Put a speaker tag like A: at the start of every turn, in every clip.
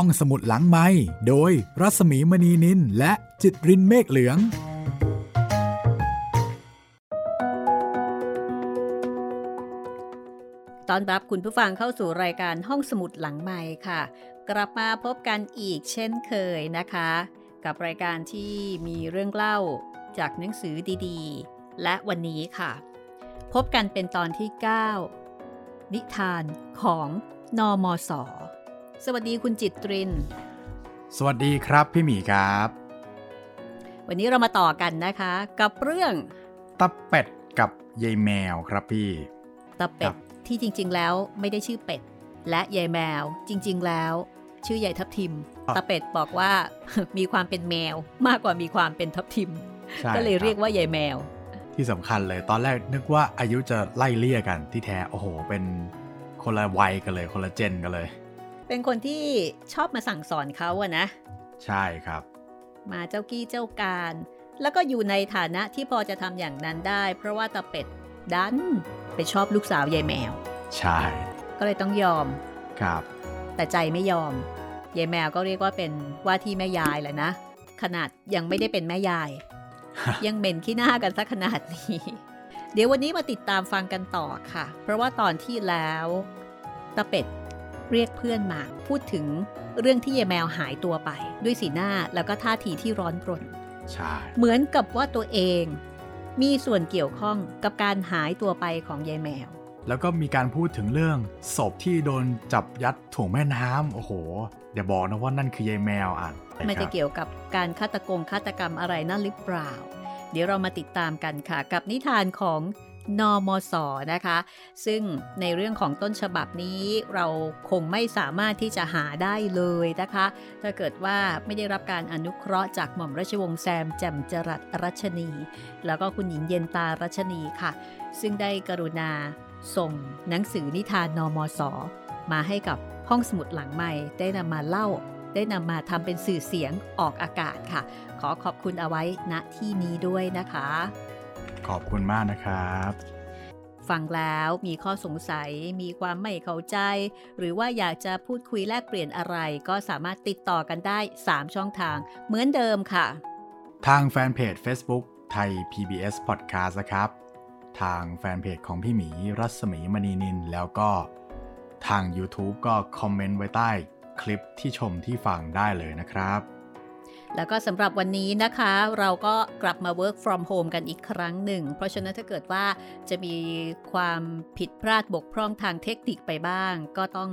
A: ห้องสมุดหลังไม้โดยรัสมีมณีนินและจิตรินเมฆเหลือง
B: ตอนรับคุณผู้ฟังเข้าสู่รายการห้องสมุดหลังไม้ค่ะ กลับมาพบกันอีกเช่นเคยนะคะ กับรายการที่มีเรื่องเล่าจากหนังสือดีๆ และวันนี้ค่ะ พบกันเป็นตอนที่ 9 นิทานของนอมศส วัสดีคุณจิตริน
A: สวัสดีครับพี่หมีครับ
B: วันนี้เรามาต่อกันนะคะ กับเรื่อง
A: ตะเป็ดกับยายแมวครับพี่
B: ตะเป็ดที่จริง ๆ แล้วไม่ได้ชื่อเป็ด และยายแมวจริง ๆ แล้ว ชื่อยายทับทิมตะเป็ดบอกว่ามีความเป็นแมวมากกว่ามีความเป็นทับทิม ก็เลยเรียกว่ายายแมว
A: ที่สำคัญเลยตอนแรกนึกว่าอายุจะไล่เลี่ยกันที่แท้โอ้โห เป็นคนละวัยกันเลย คนละเจนกันเลย
B: เป็นคนที่ชอบมาสั่งสอนเขาอะนะ
A: ใช่ครับ
B: มาเจ้ากี้เจ้าการ แล้วก็อยู่ในฐานะที่พอจะทำอย่างนั้นได้ เพราะว่าตาเป็ดดันไปชอบลูกสาวยายแมว
A: ใช่
B: ก็เลยต้องยอม
A: ครับ
B: แต่ใจไม่ยอม ยายแมวก็เรียกว่าเป็นว่าที่แม่ยายแหละนะ ขนาดยังไม่ได้เป็นแม่ยาย ยังเหม็นขี้หน้ากันซะขนาดนี้ เดี๋ยววันนี้มาติดตามฟังกันต่อค่ะ เพราะว่าตอนที่แล้วตาเป็ด เรียกเพื่อนมาพูดถึงเรื่องที่ยายแมวหายตัวไป ด้วยสีหน้าแล้วก็ท่าทีที่ร้อนรน
A: ใช่
B: เหมือนกับว่าตัวเอง มีส่วนเกี่ยวข้องกับการหายตัวไปของยายแมว
A: แล้วก็มีการพูดถึงเรื่องศพที่โดนจับยัดถ่วงแม่น้ำโอ้โหอย่าบอกนะว่านั่นคือยายแมวอะ
B: มันจะเกี่ยวกับการฆาตกงฆาตกรรมอะไรนั่นหรือเปล่า เดี๋ยวเรามาติดตามกันค่ะ กับนิทานของ นมศนะคะ ซึ่งในเรื่องของต้นฉบับนี้เราคงไม่สามารถที่จะหาได้เลยนะคะ ถ้าเกิดว่าไม่ได้รับการอนุเคราะห์จากหม่อมราชวงศ์แซมแจ่มจรัสรัชนี แล้วก็คุณหญิงเย็นตารัชนีค่ะ ซึ่งได้กรุณาส่งหนังสือนิทานนมศมาให้กับห้องสมุดหลังใหม่ได้นำมาเล่า ได้นำมาทำเป็นสื่อเสียงออกอากาศค่ะ ขอขอบคุณเอาไว้ณที่นี้ด้วยนะคะ
A: ขอบคุณมากนะครับ
B: ฟังแล้วมีข้อสงสัยมีความไม่เข้าใจ หรือว่าอยากจะพูดคุยแลกเปลี่ยนอะไร ก็สามารถติดต่อกันได้ 3 ช่องทาง เหมือนเดิมค่ะ
A: ทางแฟนเพจ Facebook ไทย PBS Podcast นะครับ ทางแฟนเพจของพี่หมีรัศมีมณีนิน แล้วก็ทาง YouTube ก็คอมเมนต์ไว้ใต้คลิปที่ชมที่ฟังได้เลยนะครับ
B: แล้วก็สำหรับวันนี้นะคะ เราก็กลับมา work from home กันอีกครั้งหนึ่ง เพราะฉะนั้นถ้าเกิดว่าจะมีความผิดพลาดบกพร่องทางเทคนิคไปบ้าง ก็ต้อง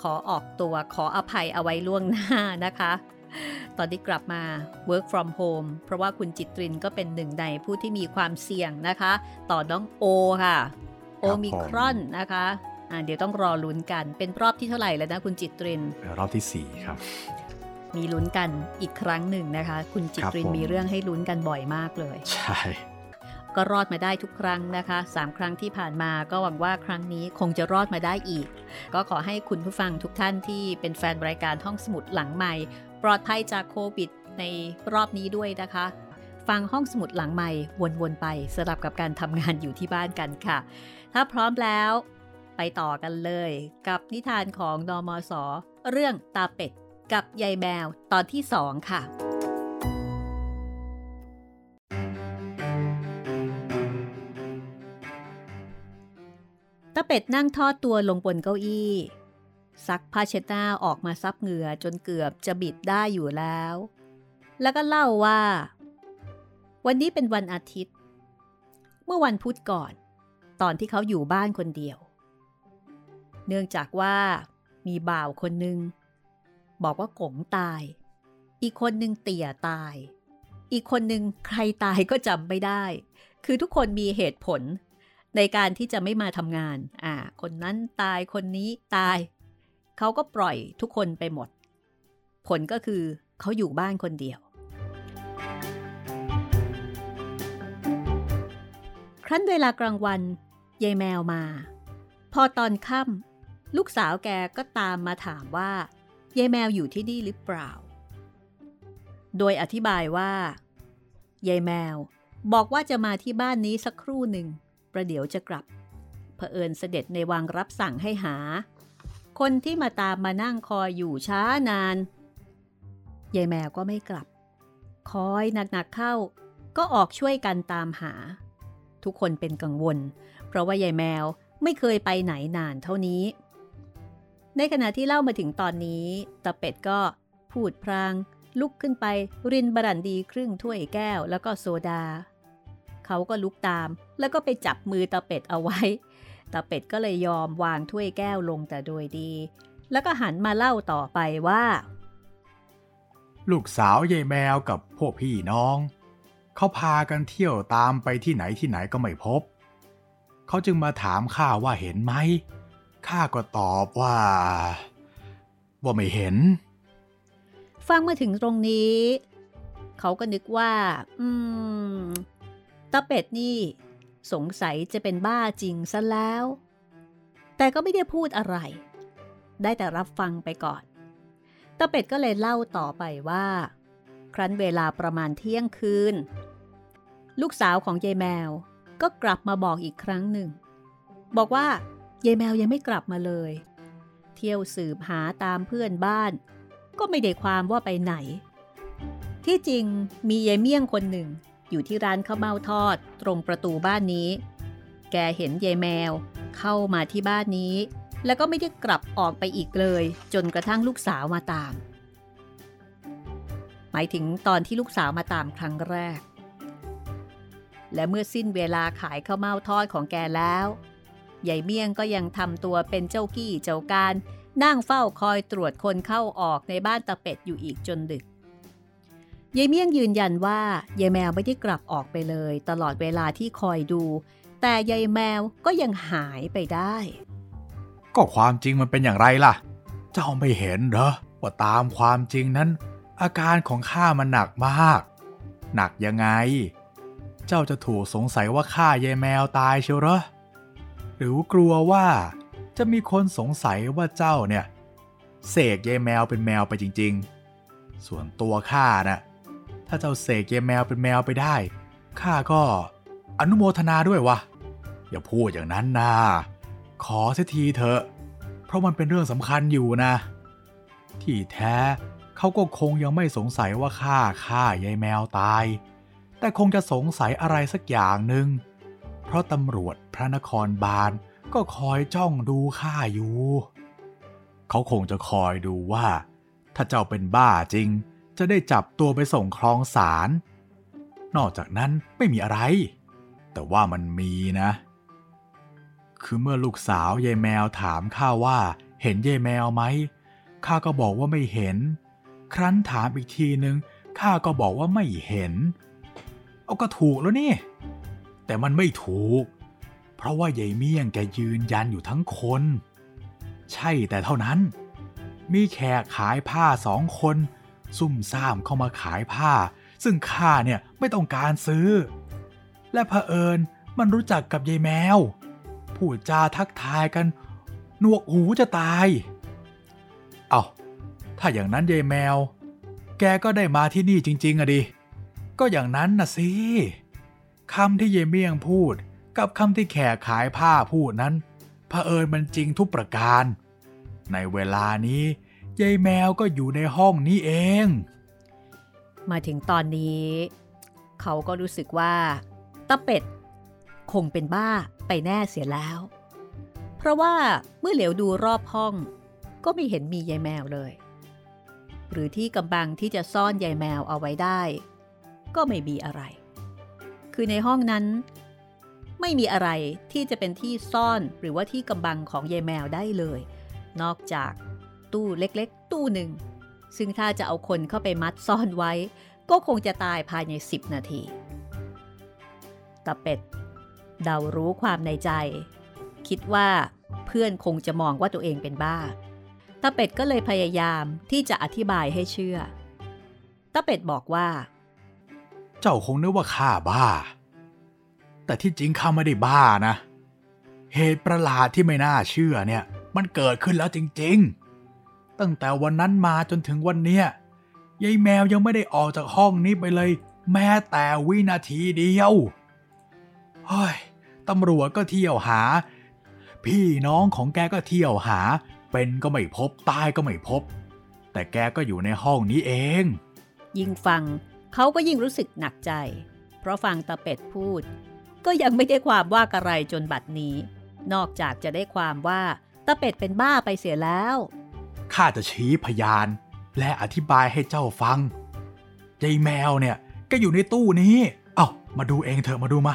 B: ขอออกตัวขออภัยเอาไว้ล่วงหน้านะคะตอนที่กลับมา work from home เพราะว่าคุณจิตรินก็เป็นหนึ่งในผู้ที่มีความเสี่ยงนะคะ ต่อน้องโอค่ะ โอมิครอนนะคะเดี๋ยวต้องรอลุ้นกัน เป็นรอบที่เท่าไหร่แล้วนะคุณจิตริน
A: รอบที่ 4 ครับ
B: มีลุ้นกันอีกครั้งหนึ่งนะคะ คุณจิตริน
A: ครับผม
B: มีเรื่องให้ลุ้นกันบ่อยมากเลย
A: ใช่
B: ก็รอดมาได้ทุกครั้งนะคะสามครั้งที่ผ่านมาก็หวังว่าครั้งนี้คงจะรอดมาได้อีก ก็ขอให้คุณผู้ฟังทุกท่านที่เป็นแฟนรายการห้องสมุดหลังใหม่ ปลอดภัยจากโควิด ในรอบนี้ด้วยนะคะฟังห้องสมุดหลังใหม่วนๆไปสลับกับการทำงานอยู่ที่บ้านกันค่ะ ถ้าพร้อมแล้ว ไปต่อกันเลย กับนิทานของนอมศเรื่องตาเป็ด กับยายแมวตอนที่สองค่ะตาเป็ดนั่งทอดตัวลงบนเก้าอี้ ซักผ้าเช็ดหน้าออกมาซับเหงื่อจนเกือบจะบิดได้อยู่แล้ว แล้วก็เล่าว่า วันนี้เป็นวันอาทิตย์ เมื่อวันพุธก่อน ตอนที่เขาอยู่บ้านคนเดียว เนื่องจากว่ามีบ่าวคนหนึ่ง บอกว่ากงตาย อีกคนหนึ่งเตี่ยตาย อีกคนหนึ่งใครตายก็จำไม่ได้ คือทุกคนมีเหตุผลในการที่จะไม่มาทำงาน อ่า คนนั้นตายคนนี้ตาย เขาก็ปล่อยทุกคนไปหมด ผลก็คือเขาอยู่บ้านคนเดียว ครั้นเวลากลางวันยายแมวมา พอตอนค่ำลูกสาวแกก็ตามมาถามว่า ยายแมวอยู่ที่นี่หรือเปล่า โดยอธิบายว่ายายแมวบอกว่าจะมาที่บ้านนี้สักครู่หนึ่ง ประเดี๋ยวจะกลับ เผอิญเสด็จในวังรับสั่งให้หาคคนที่มาตามมานั่งคอยอยู่ช้านาน ยายแมวก็ไม่กลับ คอยหนักๆเข้า ก็ออกช่วยกันตามหา ทุกคนเป็นกังวล เพราะว่ายายแมวไม่เคยไปไหนนานเท่านี้ ในขณะที่เล่ามาถึงตอนนี้ตาเป็ดก็พูดพราง ลุกขึ้นไป รินบรันดีครึ่งถ้วยแก้วแล้วก็โซดา เขาก็ลุกตาม แล้วก็ไปจับมือตาเป็ดเอาไว้ตาเป็ดก็เลยยอมวางถ้วยแก้วลงแต่โดยดี แล้วก็หันมาเล่าต่อไปว่า
A: ลูกสาวยายแมวกับพวกพี่น้อง เขาพากันเที่ยวตามไปที่ไหนที่ไหนก็ไม่พบ เขาจึงมาถามข้าว่าเห็นไหม ข้าก็ตอบว่า ว่าไม่เห็น
B: ฟังมาถึงตรงนี้ เขาก็นึกว่า อืมตาเป็ดนี่ สงสัยจะเป็นบ้าจริงซะแล้ว แต่ก็ไม่ได้พูดอะไร ได้แต่รับฟังไปก่อนตาเป็ดก็เลยเล่าต่อไปว่า ครั้นเวลาประมาณเที่ยงคืน ลูกสาวของยายแมวก็กลับมาบอกอีกครั้งหนึ่ง บอกว่า ยายแมวยังไม่กลับมาเลย เที่ยวสืบหาตามเพื่อนบ้าน ก็ไม่ได้ความว่าไปไหน ที่จริงมียายเมี่ยงคนหนึ่ง อยู่ที่ร้านข้าวเม่าทอดตรงประตูบ้านนี้ แกเห็นยายแมวเข้ามาที่บ้านนี้ แล้วก็ไม่ได้กลับออกไปอีกเลย จนกระทั่งลูกสาวมาตาม หมายถึงตอนที่ลูกสาวมาตามครั้งแรก และเมื่อสิ้นเวลาขายข้าวเม่าทอดของแกแล้ว ยายเมี่ยงก็ยังทำตัวเป็นเจ้ากี้เจ้าการ นั่งเฝ้าคอยตรวจคนเข้าออกในบ้านตะเป็ดอยู่อีกจนดึกยายเมี่ยงยืนยันว่ายายแมวไม่ได้กลับออกไปเลย ตลอดเวลาที่คอยดู แต่ยายแมวก็ยังหายไปได้
A: ก็ความจริงมันเป็นอย่างไรล่ะ เจ้าไม่เห็นเหรอว่าตามความจริงนั้น อาการของข้ามันหนักมาก หนักยังไง เจ้าจะถูกสงสัยว่าข้ายายแมวตายเชียวเหรอ รือกลัวว่าจะมีคนสงสัยว่าเจ้าเนี่ย เสกยายแมวเป็นแมวไปจริง ๆ ส่วนตัวข้านะ่ะถ้าเจ้าเสกยายแมวเป็นแมวไปได้ข้าก็อนุโมทนาด้วยวะอย่าพูดอย่างนั้นนะขอเสียทีเถอะ เพราะมันเป็นเรื่องสำคัญอยู่นะ ที่แท้เขาก็คงยังไม่สงสัยว่าข้าฆ่ายายแมวตาย แต่คงจะสงสัยอะไรสักอย่างหนึ่ง ราะตำรวจพระนครบาลก็คอยจ้องดูข้าอยู่ เขาคงจะคอยดูว่า ถ้าเจ้าเป็นบ้าจริง จะได้จับตัวไปส่งคลองศาลนอกจากนั้นไม่มีอะไร แต่ว่ามันมีนะ คือเมื่อลูกสาวยายแมวถามข้าว่าเห็นยายแมวไหมข้าก็บอกว่าไม่เห็น ครั้นถามอีกทีนึงข้าก็บอกว่าไม่เห็น เอาก็ถูกแล้วนี่ แต่มันไม่ถูก เพราะว่ายายเมี่ยงแกยืนยันอยู่ทั้งคน ใช่แต่เท่านั้น มีแขกขายผ้าสองคน ซุ่มซ่ามเข้ามาขายผ้า ซึ่งข้าเนี่ยไม่ต้องการซื้อ และเผอิญมันรู้จักกับยายแมว พูดจาทักทายกัน หนวกหูจะตาย เอา้าถ้าอย่างนั้นยายแมว แกก็ได้มาที่นี่จริง ๆอะดิ ก็อย่างนั้นนะสิ คำที่เยเมียงพูด กับคำที่แขกขายผ้าพูดนั้นเผอิญมันจริงทุกประการ ในเวลานี้ยายแมวก็อยู่ในห้องนี้เอง
B: มาถึงตอนนี้ เขาก็รู้สึกว่าตะเป็ด คงเป็นบ้าไปแน่เสียแล้ว เพราะว่าเมื่อเหลียวดูรอบห้อง ก็ไม่เห็นมียายแมวเลย หรือที่กำบังที่จะซ่อนยายแมวเอาไว้ได้ ก็ไม่มีอะไร คือในห้องนั้น ไม่มีอะไรที่จะเป็นที่ซ่อนหรือว่าที่กำบังของยายแมวได้เลย นอกจากตู้เล็กๆ ตู้หนึ่ง ซึ่งถ้าจะเอาคนเข้าไปมัดซ่อนไว้ ก็คงจะตายภายใน 10 นาทีตาเป็ดเดารู้ความในใจ คิดว่าเพื่อนคงจะมองว่าตัวเองเป็นบ้าตาเป็ดก็เลยพยายามที่จะอธิบายให้เชื่อตาเป็ดบอกว่า
A: เจ้าคงนึกว่าข้าบ้า แต่ที่จริงข้าไม่ได้บ้านะ เหตุประหลาดที่ไม่น่าเชื่อเนี่ย มันเกิดขึ้นแล้วจริง ๆ ตั้งแต่วันนั้นมาจนถึงวันเนี้ยยายแมวยังไม่ได้ออกจากห้องนี้ไปเลย แม้แต่วินาทีเดียวเฮ้ยตำรวจก็เที่ยวหา พี่น้องของแกก็เที่ยวหา เป็นก็ไม่พบตายก็ไม่พบ แต่แกก็อยู่ในห้องนี้เอง
B: ยิ่งฟัง เขาก็ยิ่งรู้สึกหนักใจ เพราะฟังตาเป็ดพูด ก็ยังไม่ได้ความว่ากระไรจนบัดนี้ นอกจากจะได้ความว่าตาเป็ดเป็นบ้าไปเสียแล้ว
A: ข้าจะชี้พยาน และอธิบายให้เจ้าฟังยายแมวเนี่ยก็อยู่ในตู้นี้ เอา้ามาดูเองเถอะมาดูมา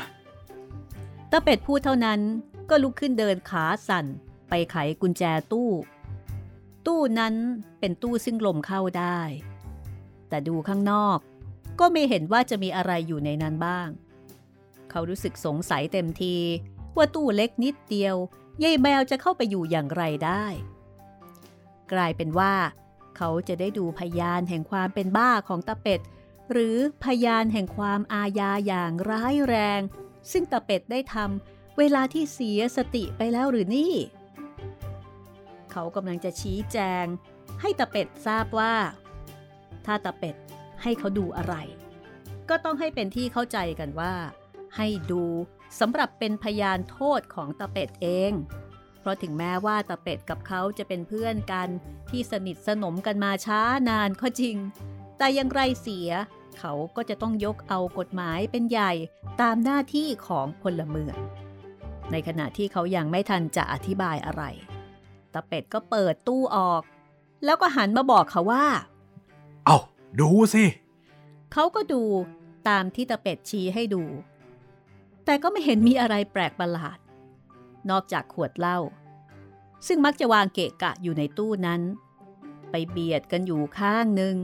B: ตาเป็ดพูดเท่านั้นก็ลุกขึ้นเดินขาสั่น ไปไขกุญแจตู้ ตู้นั้นเป็นตู้ซึ่งลมเข้าได้ แต่ดูข้างนอก ก็ไม่เห็นว่าจะมีอะไรอยู่ในนั้นบ้าง เขารู้สึกสงสัยเต็มที ว่าตู้เล็กนิดเดียวยายแมวจะเข้าไปอยู่อย่างไรได้ กลายเป็นว่า เขาจะได้ดูพยานแห่งความเป็นบ้าของตาเป็ด หรือพยานแห่งความอาญาอย่างร้ายแรง ซึ่งตาเป็ดได้ทำเวลาที่เสียสติไปแล้วหรือนี่ เขากำลังจะชี้แจง ให้ตาเป็ดทราบว่า ถ้าตาเป็ด ให้เขาดูอะไร ก็ต้องให้เป็นที่เข้าใจกันว่า ให้ดูสำหรับเป็นพยานโทษของตาเป็ดเอง เพราะถึงแม้ว่าตาเป็ดกับเขาจะเป็นเพื่อนกันที่สนิทสนมกันมาช้านานก็จริง แต่ยังไรเสียเขาก็จะต้องยกเอากฎหมายเป็นใหญ่ตามหน้าที่ของพลเมือง ในขณะที่เขายังไม่ทันจะอธิบายอะไรตาเป็ดก็เปิดตู้ออก แล้วก็หันมาบอกเขาว่า
A: เอา ดูสิ
B: เขาก็ดูตามที่ตาเป็ดชี้ให้ดู แต่ก็ไม่เห็นมีอะไรแปลกประหลาด นอกจากขวดเหล้าซึ่งมักจะวางเกะกะอยู่ในตู้นั้น ไปเบียดกันอยู่ข้างหนึ่ง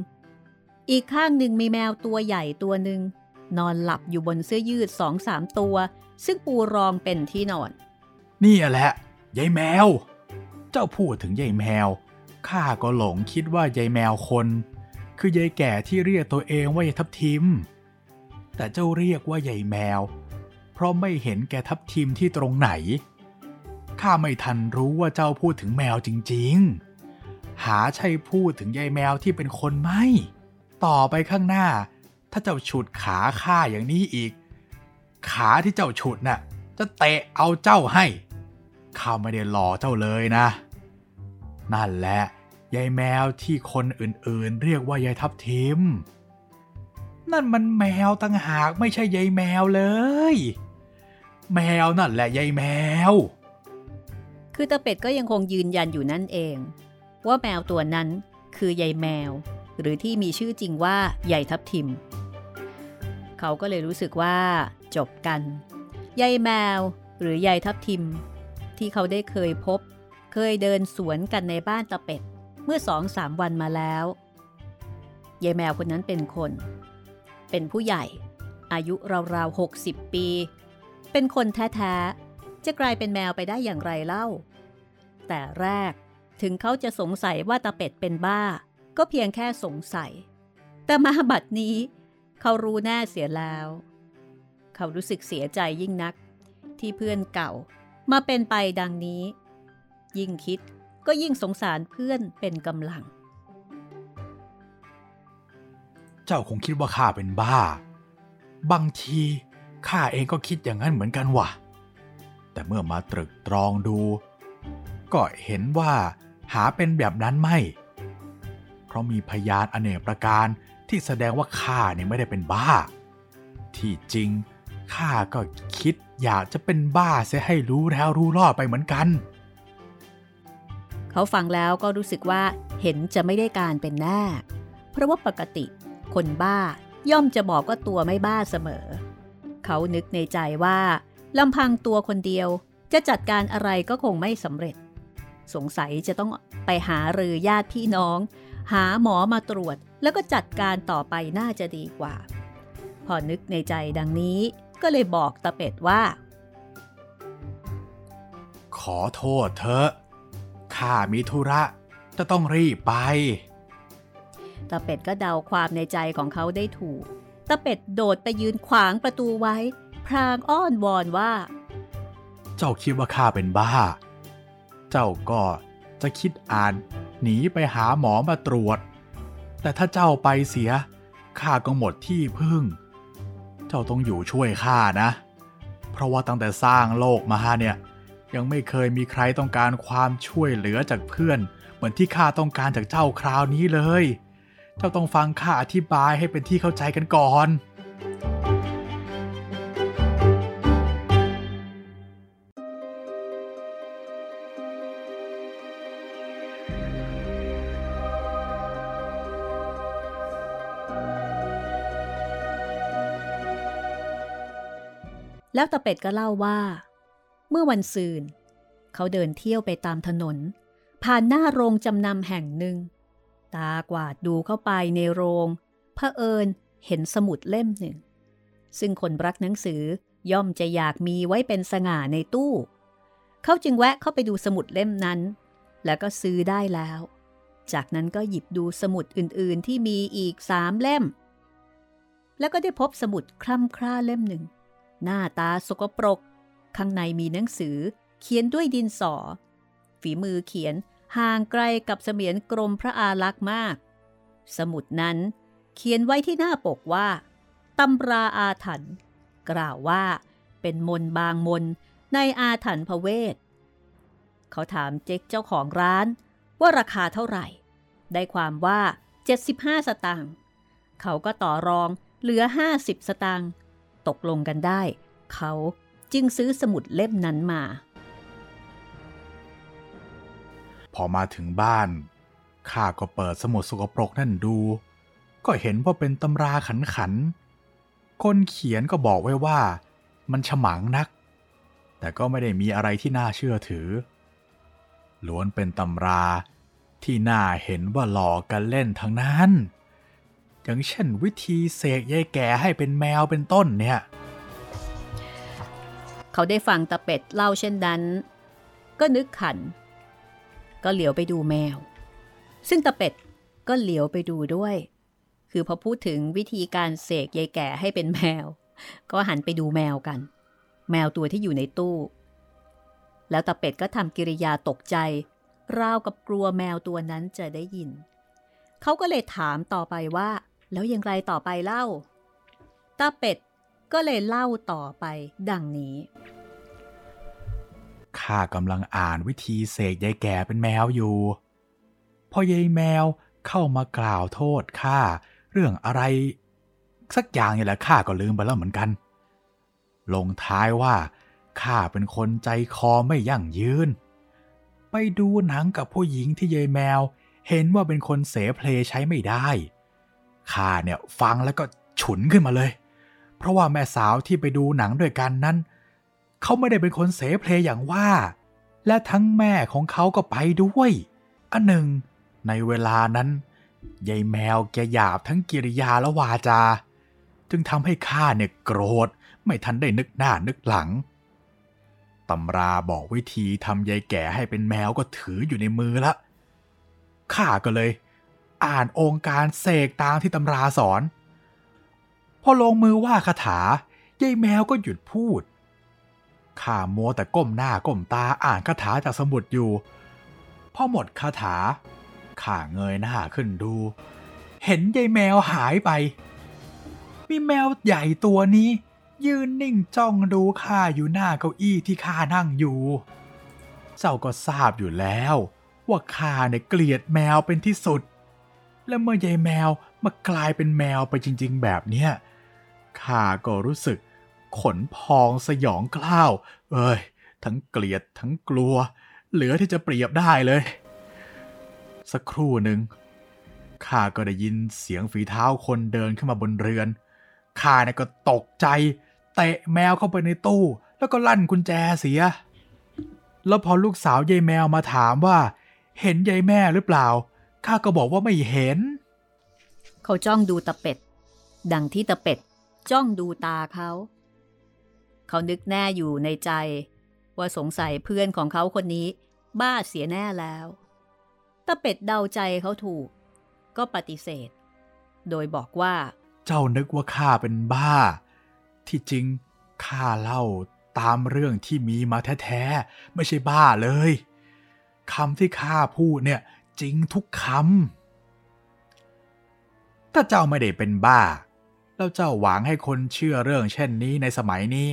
B: อีกข้างหนึ่งมีแมวตัวใหญ่ตัวหนึ่งนอนหลับอยู่บนเสื้อยืดสองสามตัว ซึ่งปูรองเป็นที่นอน
A: นี่แหละยายแมว เจ้าพูดถึงยายแมวข้าก็หลงคิดว่ายายแมวคน คือยายแก่ที่เรียกตัวเองว่ายายทับทิม แต่เจ้าเรียกว่ายายแมว เพราะไม่เห็นแกทับทิมที่ตรงไหน ข้าไม่ทันรู้ว่าเจ้าพูดถึงแมวจริง ๆ หาใช่พูดถึงยายแมวที่เป็นคนไม่ ต่อไปข้างหน้า ถ้าเจ้าฉุดขาข้าอย่างนี้อีก ขาที่เจ้าฉุดน่ะ จะเตะเอาเจ้าให้ข้าไม่ได้หล่อเจ้าเลยนะ นั่นแหละ ยายแมวที่คนอื่นๆ เรียกว่ายายทับทิม นั่นมันแมวตั้งหากไม่ใช่ยายแมวเลย แมวนั่นแหละยายแมว
B: คือตาเป็ดก็ยังคงยืนยันอยู่นั่นเอง ว่าแมวตัวนั้นคือยายแมว หรือที่มีชื่อจริงว่ายายทับทิม เขาก็เลยรู้สึกว่าจบกันยายแมวหรือยายทับทิม ที่เขาได้เคยพบ เคยเดินสวนกันในบ้านตาเป็ด เมื่อสองสามวันมาแล้วยายแมวคนนั้นเป็นคน เป็นผู้ใหญ่ อายุราวๆหกสิบปี เป็นคนแท้ๆ จะกลายเป็นแมวไปได้อย่างไรเล่า แต่แรกถึงเขาจะสงสัยว่าตาเป็ดเป็นบ้า ก็เพียงแค่สงสัย แต่มาบัดนี้ เขารู้แน่เสียแล้ว เขารู้สึกเสียใจยิ่งนัก ที่เพื่อนเก่ามาเป็นไปดังนี้ ยิ่งคิด ก็ยิ่งสงสารเพื่อนเป็นกำลัง
A: เจ้าคงคิดว่าข้าเป็นบ้า บางทีข้าเองก็คิดอย่างนั้นเหมือนกันว่ะ แต่เมื่อมาตรึกตรองดู ก็เห็นว่าหาเป็นแบบนั้นไม่ เพราะมีพยานอเนกประการที่แสดงว่าข้าเนี่ยไม่ได้เป็นบ้า ที่จริงข้าก็คิดอยากจะเป็นบ้าเสียให้รู้แล้วรู้รอดไปเหมือนกัน
B: เขาฟังแล้วก็รู้สึกว่าเห็นจะไม่ได้การเป็นแน่ เพราะว่าปกติคนบ้าย่อมจะบอกว่าตัวไม่บ้าเสมอ เขานึกในใจว่าลำพังตัวคนเดียวจะจัดการอะไรก็คงไม่สำเร็จ สงสัยจะต้องไปหาเรือญาติพี่น้อง หาหมอมาตรวจแล้วก็จัดการต่อไปน่าจะดีกว่า พอนึกในใจดังนี้ก็เลยบอกตาเป็ดว่า
A: ขอโทษเถอะ ข้ามีธุระจะต้องรีบไป
B: ตาเป็ดก็เดาความในใจของเขาได้ถูกตะเป็ดโดดไปยืนขวางประตูไว้ พรางอ้อนวอนว่า
A: เจ้าคิดว่าข้าเป็นบ้า เจ้าก็จะคิดอ่านหนีไปหาหมอมาตรวจ แต่ถ้าเจ้าไปเสียข้าก็หมดที่พึ่ง เจ้าต้องอยู่ช่วยข้านะ เพราะว่าตั้งแต่สร้างโลกมาเนี่ย ยังไม่เคยมีใครต้องการความช่วยเหลือจากเพื่อน เหมือนที่ข้าต้องการจากเจ้าคราวนี้เลย เจ้าต้องฟังข้าอธิบายให้เป็นที่เข้าใจกันก่อน
B: แล้วตาเป็ดก็เล่าว่า เมื่อวันซืน เขาเดินเที่ยวไปตามถนน ผ่านหน้าโรงจำนำแห่งหนึ่ง ตากวาดดูเข้าไปในโรงเผอิญเห็นสมุดเล่มหนึ่ง ซึ่งคนรักหนังสือย่อมจะอยากมีไว้เป็นสง่าในตู้ เขาจึงแวะเข้าไปดูสมุดเล่มนั้น แล้วก็ซื้อได้แล้ว จากนั้นก็หยิบดูสมุดอื่นๆที่มีอีกสามเล่ม แล้วก็ได้พบสมุดคล่ำคร่าเล่มหนึ่ง หน้าตาสกปรก ข้างในมีหนังสือ เขียนด้วยดินสอ ฝีมือเขียนห่างไกลกับเสมียนกรมพระอารักษ์มาก สมุดนั้นเขียนไว้ที่หน้าปกว่าตำราอาถรรพ์กล่าวว่าเป็นมนบางมนในอาถรรพ์พระเวท เขาถามเจ๊กเจ้าของร้านว่าราคาเท่าไหร่ ได้ความว่า 75 สตางค์เขาก็ต่อรองเหลือ 50 สตางค์ตกลงกันได้ เขา จึงซื้อสมุดเล่มนั้นมา
A: พอมาถึงบ้านข้าก็เปิดสมุดสกปรกนั่นดู ก็เห็นว่าเป็นตำราขันขัน คนเขียนก็บอกไว้ว่า มันฉมังนัก แต่ก็ไม่ได้มีอะไรที่น่าเชื่อถือ ล้วนเป็นตำราที่น่าเห็นว่าหลอกกันเล่นทั้งนั้น อย่างเช่นวิธีเสกยายแก่ให้เป็นแมวเป็นต้นเนี่ย
B: เขาได้ฟังตะเป็ดเล่าเช่นนั้น ก็นึกขัน ก็เหลียวไปดูแมว ซึ่งตะเป็ดก็เหลียวไปดูด้วย คือพอพูดถึงวิธีการเสกยายแก่ให้เป็นแมว ก็หันไปดูแมวกัน แมวตัวที่อยู่ในตู้ แล้วตะเป็ดก็ทำกิริยาตกใจ ราวกับกลัวแมวตัวนั้นจะได้ยิน เขาก็เลยถามต่อไปว่า แล้วยังไรต่อไปเล่าตาเป็ด ก็เลยเล่าต่อไปดังนี้
A: ข้ากำลังอ่านวิธีเสกยายแก่เป็นแมวอยู่ พอยายแมวเข้ามากล่าวโทษข้าเรื่องอะไร สักอย่างนี่แหละข้าก็ลืมไปแล้วเหมือนกัน ลงท้ายว่าข้าเป็นคนใจคอไม่ยั่งยืน ไปดูหนังกับผู้หญิงที่ยายแมว เห็นว่าเป็นคนเสเพลใช้ไม่ได้ข้าเนี่ยฟังแล้วก็ฉุนขึ้นมาเลย เพราะว่าแม่สาวที่ไปดูหนังด้วยกันนั้น เขาไม่ได้เป็นคนเสเพลอย่างว่า และทั้งแม่ของเขาก็ไปด้วยอันหนึ่ง ในเวลานั้นยายแมวแกหยาบทั้งกิริยาและวาจา จึงทำให้ข้าเนี่ยโกรธไม่ทันได้นึกหน้านึกหลังตำราบอกวิธีทำยายแก่ให้เป็นแมวก็ถืออยู่ในมือละข้าก็เลย อ่านองค์การเสกตามที่ตำราสอน พอลงมือว่าคาถายายแมวก็หยุดพูดข้ามัวแต่ก้มหน้าก้มตาอ่านคาถาจากสมุดอยู่ พอหมดคาถาข้าเงยหน้าขึ้นดู เห็นยายแมวหายไป มีแมวใหญ่ตัวนี้ ยืนนิ่งจ้องดูข้าอยู่หน้าเก้าอี้ที่ข้านั่งอยู่ เจ้าก็ทราบอยู่แล้ว ว่าข้าเนี่ยเกลียดแมวเป็นที่สุด และเมื่อยายแมวมากลายเป็นแมวไปจริง ๆ แบบเนี้ย ข้าก็รู้สึก ขนพองสยองกล้าว เอ้ย ทั้งเกลียดทั้งกลัว เหลือที่จะเปรียบได้เลย สักครู่หนึ่งข้าก็ได้ยินเสียงฝีเท้าคนเดินขึ้นมาบนเรือนข้าเนี่ยก็ตกใจ เตะแมวเข้าไปในตู้ แล้วก็ลั่นกุญแจเสีย แล้วพอลูกสาวยายแมวมาถามว่า เห็นยายแม่หรือเปล่าข้าก็บอกว่าไม่เห็น
B: เขาจ้องดูตะเป็ด ดังที่ตะเป็ด จ้องดูตาเขา เขานึกแน่อยู่ในใจ ว่าสงสัยเพื่อนของเขาคนนี้ บ้าเสียแน่แล้วตะเป็ดเดาใจเขาถูก ก็ปฏิเสธ โดยบอกว่า
A: เจ้านึกว่าข้าเป็นบ้า ที่จริงข้าเล่าตามเรื่องที่มีมาแท้ๆ ไม่ใช่บ้าเลยคำที่ข้าพูดเนี่ยจริงทุกคำถ้าเจ้าไม่ได้เป็นบ้า แล้วเจ้าหวังให้คนเชื่อเรื่องเช่นนี้ในสมัยนี้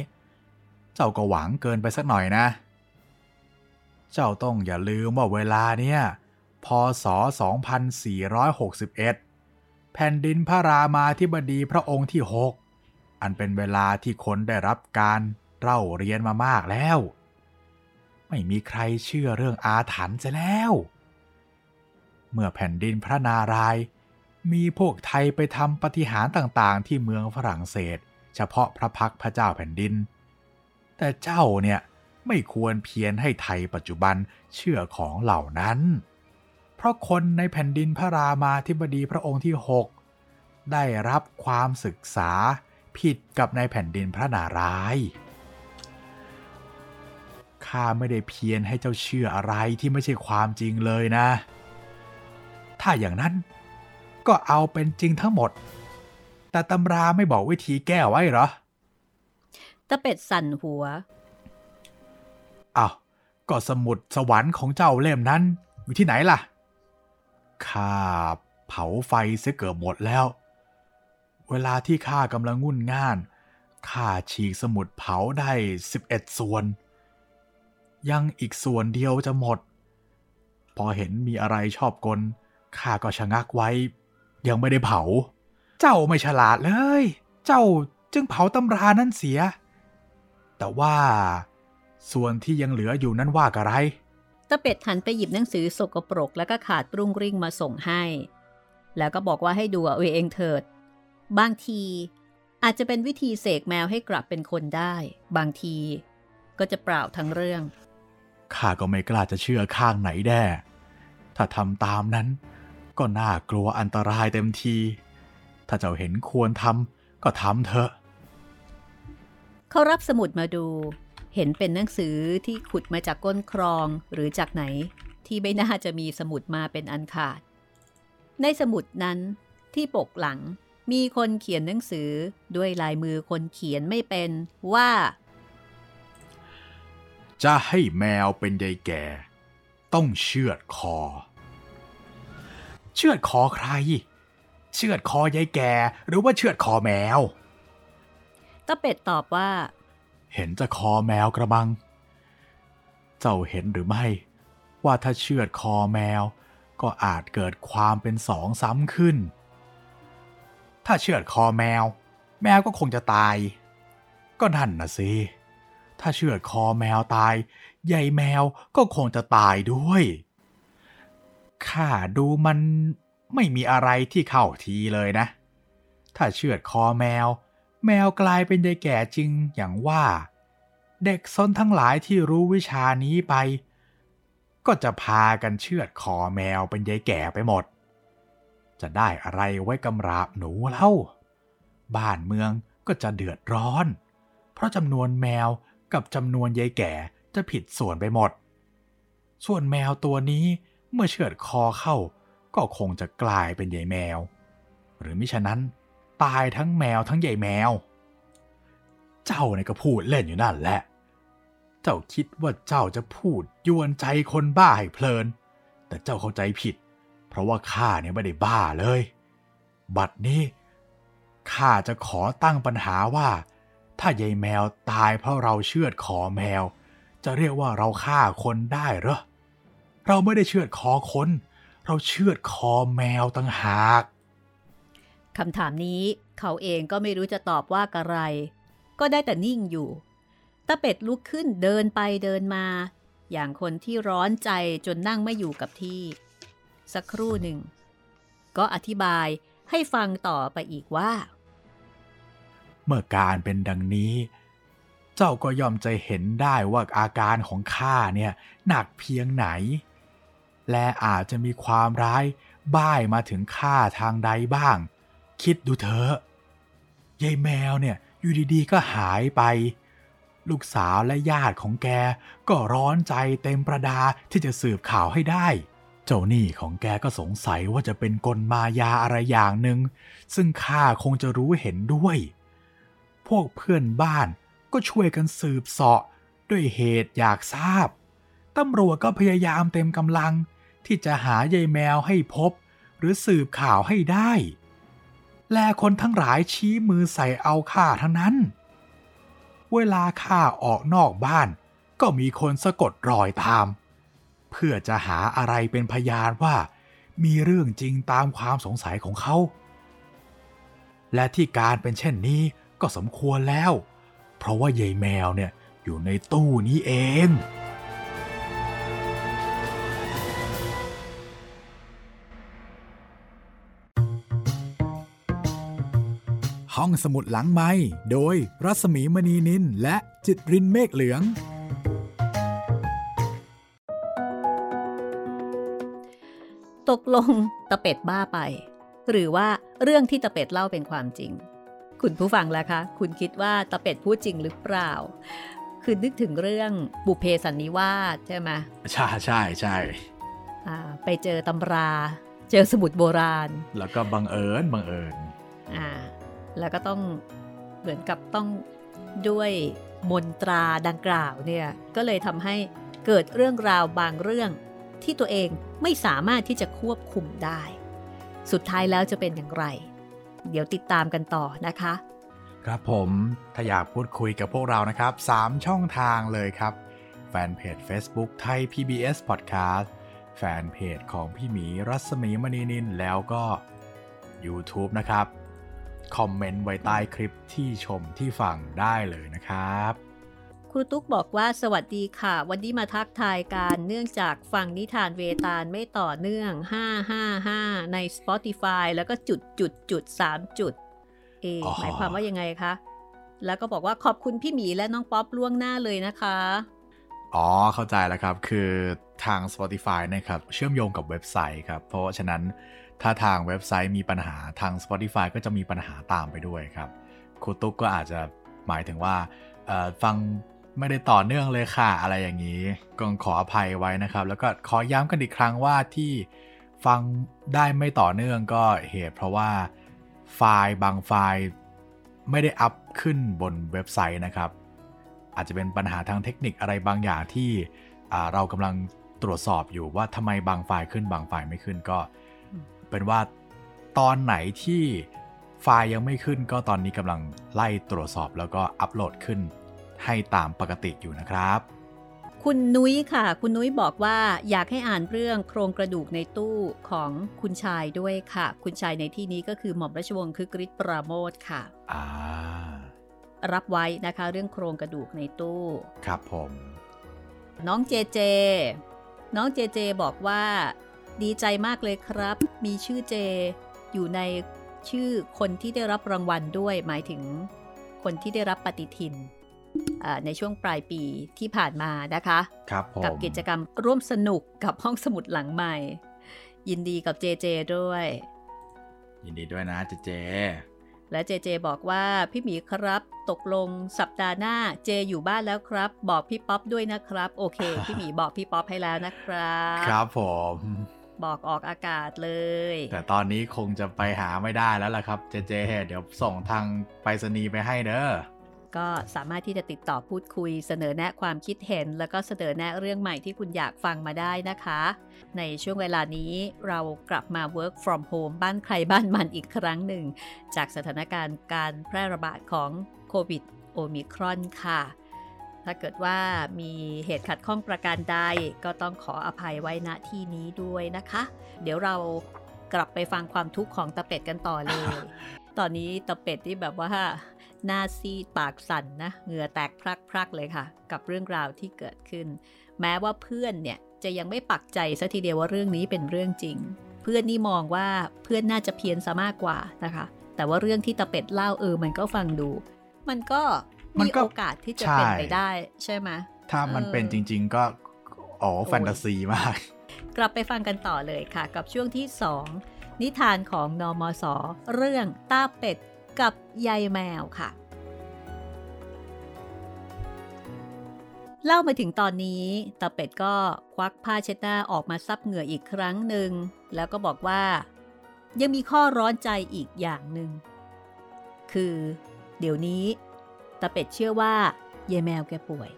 A: เจ้าก็หวังเกินไปสักหน่อยนะ เจ้าต้องอย่าลืมว่าเวลาเนี่ยพศ 2461 แผ่นดินพระรามาธิบดีพระองค์ที่ 6 อันเป็นเวลาที่คนได้รับการเล่าเรียนมามากแล้ว ไม่มีใครเชื่อเรื่องอาถรรพ์จะแล้ว เมื่อแผ่นดินพระนารายณ์ มีพวกไทยไปทำปฏิหารต่างๆ ที่เมืองฝรั่งเศส เฉพาะพระพักพระเจ้าแผ่นดิน แต่เจ้าเนี่ยไม่ควรเพียรให้ไทยปัจจุบันเชื่อของเหล่านั้น เพราะคนในแผ่นดินพระรามาธิบดีพระองค์ที่ 6 ได้รับความศึกษาผิดกับในแผ่นดินพระนารายณ์ข้าไม่ได้เพียรให้เจ้าเชื่ออะไรที่ไม่ใช่ความจริงเลยนะ ถ้าอย่างนั้น ก็เอาเป็นจริงทั้งหมด แต่ตำราไม่บอกวิธีแก้ไว้เหรอ
B: ตะเป็ดสั่นหัว
A: อ้าวก็สมุดสวรรค์ของเจ้าเล่มนั้น อยู่ที่ไหนล่ะ ข้าเผาไฟเสียเกือบหมดแล้ว เวลาที่ข้ากำลังงุ่นง่านข้าฉีกสมุดเผาได้11ส่วน ยังอีกส่วนเดียวจะหมด พอเห็นมีอะไรชอบกลข้าก็ชะงักไว้ ยังไม่ได้เผา เจ้าไม่ฉลาดเลย เจ้าจึงเผาตำรานั้นเสีย แต่ว่า ส่วนที่ยังเหลืออยู่นั้นว่ากะไร
B: ตะเป็ดหันไปหยิบหนังสือสกปรกแล้วก็ขาดปรุงริ่งมาส่งให้ แล้วก็บอกว่าให้ดูเอาเองเถิด บางทีอาจจะเป็นวิธีเสกแมวให้กลับเป็นคนได้ บางทีก็จะเปล่าทั้งเรื่อง
A: ข้าก็ไม่กล้าจะเชื่อข้างไหนแด่ถ้าทำตามนั้น ก็น่ากลัวอันตรายเต็มที ถ้าเจ้าเห็นควรทำก็ทำเถอะ
B: เขารับสมุดมาดู เห็นเป็นหนังสือที่ขุดมาจากก้นคลองหรือจากไหน ที่ไม่น่าจะมีสมุดมาเป็นอันขาด ในสมุดนั้นที่ปกหลังมีคนเขียนหนังสือด้วยลายมือคนเขียนไม่เป็นว่า
A: จะให้แมวเป็นยายแก่ ต้องเชือดคอ เชือดคอใคร เชือดคอยายแก่หรือว่าเชือดคอแมว
B: ตะเป็ดตอบว่า
A: เห็นจะคอแมวกระมัง เจ้าเห็นหรือไม่ ว่าถ้าเชือดคอแมว ก็อาจเกิดความเป็นสองซ้ำขึ้น ถ้าเชือดคอแมว แมวก็คงจะตาย ก็นั่นนะสิถ้าเชือดคอแมวตายยายแมวก็คงจะตายด้วย ข้าดูมันไม่มีอะไรที่เข้าทีเลยนะ ถ้าเชือดคอแมว แมวกลายเป็นยายแก่จริงอย่างว่า เด็กซนทั้งหลายที่รู้วิชานี้ไป ก็จะพากันเชือดคอแมวเป็นยายแก่ไปหมด จะได้อะไรไว้กำราบหนูเล่า บ้านเมืองก็จะเดือดร้อน เพราะจำนวนแมวกับจำนวนยายแก่จะผิดส่วนไปหมด ส่วนแมวตัวนี้ เมื่อเชือดคอเข้าก็คงจะกลายเป็นยายแมว หรือมิฉะนั้น ตายทั้งแมวทั้งยายแมว เจ้าเนี่ยก็พูดเล่นอยู่นั่นแหละ เจ้าคิดว่าเจ้าจะพูดยวนใจคนบ้าให้เพลิน แต่เจ้าเข้าใจผิด เพราะว่าข้าเนี่ยไม่ได้บ้าเลย บัดนี้ข้าจะขอตั้งปัญหาว่า ถ้ายายแมวตายเพราะเราเชือดคอแมว จะเรียกว่าเราฆ่าคนได้เหรอ เราไม่ได้เชือดคอคนเราเชือดคอแมวตั้งหาก
B: คำถามนี้เขาเองก็ไม่รู้จะตอบว่าอะไร ก็ได้แต่นิ่งอยู่ตะเป็ดลุกขึ้นเดินไปเดินมา อย่างคนที่ร้อนใจจนนั่งไม่อยู่กับที่ สักครู่หนึ่ง ก็อธิบายให้ฟังต่อไปอีกว่า
A: เมื่อการเป็นดังนี้ เจ้าก็ย่อมจะเห็นได้ว่าอาการของข้าเนี่ยหนักเพียงไหน และอาจจะมีความร้ายบ้ายมาถึงข้าทางใดบ้าง คิดดูเถอะยายแมวเนี่ยอยู่ดีๆก็หายไป ลูกสาวและญาติของแกก็ร้อนใจเต็มประดาที่จะสืบข่าวให้ได้ เจ้าหนี้ของแกก็สงสัยว่าจะเป็นกลมายาอะไรอย่างหนึ่งซึ่งข้าคงจะรู้เห็นด้วย พวกเพื่อนบ้านก็ช่วยกันสืบเสาะด้วยเหตุอยากทราบตำรวจก็พยายามเต็มกำลัง ที่จะหายายแมวให้พบ หรือสืบข่าวให้ได้ และคนทั้งหลายชี้มือใส่เอาข้าทั้งนั้น เวลาข้าออกนอกบ้าน ก็มีคนสะกดรอยตาม เพื่อจะหาอะไรเป็นพยานว่า มีเรื่องจริงตามความสงสัยของเขา และที่การเป็นเช่นนี้ก็สมควรแล้ว เพราะว่ายายแมวเนี่ยอยู่ในตู้นี้เอง ห้องสมุดหลังไม้โดยรัสมีมณีนินและจิตรินเมฆเหลือง
B: ตกลงตะเป็ดบ้าไป หรือว่าเรื่องที่ตะเป็ดเล่าเป็นความจริง คุณผู้ฟังล่ะคะ คุณคิดว่าตะเป็ดพูดจริงหรือเปล่า คือนึกถึงเรื่องบุพเพสันนิวาสใช่ไหม
A: ใช่ใช่ใช่
B: อ่าไปเจอตำรา เจอสมุดโบราณ
A: แล้วก็บังเอิญบังเอิญ
B: อ่า แล้วก็ต้องเหมือนกับต้องด้วยมนตราดังกล่าวเนี่ยก็เลยทำให้เกิดเรื่องราวบางเรื่องที่ตัวเองไม่สามารถที่จะควบคุมได้ สุดท้ายแล้วจะเป็นอย่างไร เดี๋ยวติดตามกันต่อนะคะ
A: ครับผมถ้าอยากพูดคุยกับพวกเรานะครับ 3 ช่องทางเลยครับ แฟนเพจ Facebook ไทย PBS Podcast แฟนเพจของพี่หมีรัศมีมณีนินแล้วก็ YouTube นะครับ คอมเมนต์ไว้ใต้คลิปที่ชมที่ฟังได้เลยนะครับ
B: ครูตุ๊กบอกว่าสวัสดีค่ะ วันนี้มาทักทายการเนื่องจากฟังนิทานเวตาลไม่ต่อเนื่อง 555 ใน Spotify แล้วก็จุดจุดจุด3จุดเอะ
A: อ๋อ
B: หมายความว่ายังไงคะ แล้วก็บอกว่าขอบคุณพี่หมีและน้องป๊อปล่วงหน้าเลยนะคะ
A: อ๋อ เข้าใจแล้วครับ คือทาง Spotify นะครับ เชื่อมโยงกับเว็บไซต์ครับ เพราะฉะนั้น ถ้าทางเว็บไซต์มีปัญหาทาง Spotify ก็จะมีปัญหาตามไปด้วยครับครูตุ๊กก็อาจจะหมายถึงว่าฟังไม่ได้ต่อเนื่องเลยค่ะอะไรอย่างนี้ก็ขออภัยไว้นะครับ แล้วก็ขอย้ำกันอีกครั้งว่าที่ฟังได้ไม่ต่อเนื่องก็เหตุ เพราะว่าไฟล์บางไฟล์ไม่ได้อัพขึ้นบนเว็บไซต์นะครับ อาจจะเป็นปัญหาทางเทคนิคอะไรบางอย่างที่เรากำลังตรวจสอบอยู่ว่าทำไมบางไฟล์ขึ้นบางไฟล์ไม่ขึ้นก็ เป็นว่าตอนไหนที่ไฟล์ยังไม่ขึ้นก็ตอนนี้กำลังไล่ตรวจสอบแล้วก็อัปโหลดขึ้น ให้ตามปกติอยู่นะครับ
B: คุณนุ้ยค่ะ คุณนุ้ยบอกว่าอยากให้อ่านเรื่องโครงกระดูกในตู้ของคุณชายด้วยค่ะ คุณชายในที่นี้ก็คือหม่อมราชวงศ์คือกริชปราโมทค่ะ
A: อ่า
B: รับไว้นะคะเรื่องโครงกระดูกในตู้
A: ครับผม
B: น้องเจเจ น้องเจเจบอกว่า ดีใจมากเลยครับ มีชื่อเจ อยู่ในชื่อคนที่ได้รับรางวัลด้วย หมายถึงคนที่ได้รับปฏิทินอ่าในช่วงปลายปีที่ผ่านมานะคะ
A: ครับผม
B: กับกิจกรรมร่วมสนุกกับห้องสมุดหลังใหม่ ยินดีกับเจเจด้วย
A: ยินดีด้วยนะเจเจ
B: และเจเจบอกว่าพี่หมีครับตกลงสัปดาห์หน้าเจอยู่บ้านแล้วครับ บอกพี่ป๊อปด้วยนะครับ โอเค พี่หมีบอกพี่ป๊อปให้แล้วนะครับ
A: ครับผม
B: บอกออกอากาศเลย
A: แต่ตอนนี้คงจะไปหาไม่ได้แล้วล่ะครับ เจเจ เดี๋ยวส่งทางไปรษณีย์ไปให้เด้อ
B: ก็สามารถที่จะติดต่อพูดคุยเสนอแนะความคิดเห็น แล้วก็เสนอแนะเรื่องใหม่ที่คุณอยากฟังมาได้นะคะ ในช่วงเวลานี้เรากลับมา work from home บ้านใครบ้านมันอีกครั้งหนึ่ง จากสถานการณ์การแพร่ระบาดของโควิดโอมิครอนค่ะ ถ้าเกิดว่ามีเหตุขัดข้องประการใด ก็ต้องขออภัยไว้ณที่นี้ด้วยนะคะ เดี๋ยวเรากลับไปฟังความทุกข์ของตะเป็ดกันต่อเลย ตอนนี้ตะเป็ดที่แบบว่า หน้าซีดปากสั่นนะเหงื่อแตกพรักๆเลยค่ะ กับเรื่องราวที่เกิดขึ้น แม้ว่าเพื่อนเนี่ยจะยังไม่ปักใจซะทีเดียวว่าเรื่องนี้เป็นเรื่องจริง เพื่อนนี่มองว่าเพื่อนน่าจะเพี้ยนซะมากกว่านะคะ แต่ว่าเรื่องที่ตะเป็ดเล่าเออมันก็ฟังดู มันก็
A: มัน
B: มี
A: ก็
B: โอกาสที่จะเป็น
A: ใช่
B: ไปได้ใช่ไหม
A: ถ้ามัน
B: เออ
A: เป็นจริง ๆ ก็อ๋อแฟนตาซีมาก
B: กลับไปฟังกันต่อเลยค่ะ กับช่วงที่ 2 นิทานของนอมศเรื่องตาเป็ดกับยายแมวค่ะ เล่ามาถึงตอนนี้ตาเป็ดก็ควักผ้าเช็ดหน้าออกมาซับเหงื่ออีกครั้งหนึ่ง แล้วก็บอกว่า ยังมีข้อร้อนใจอีกอย่างหนึ่ง คือ เดี๋ยวนี้ ตาเป็ดเชื่อว่ายายแมวแกป่วย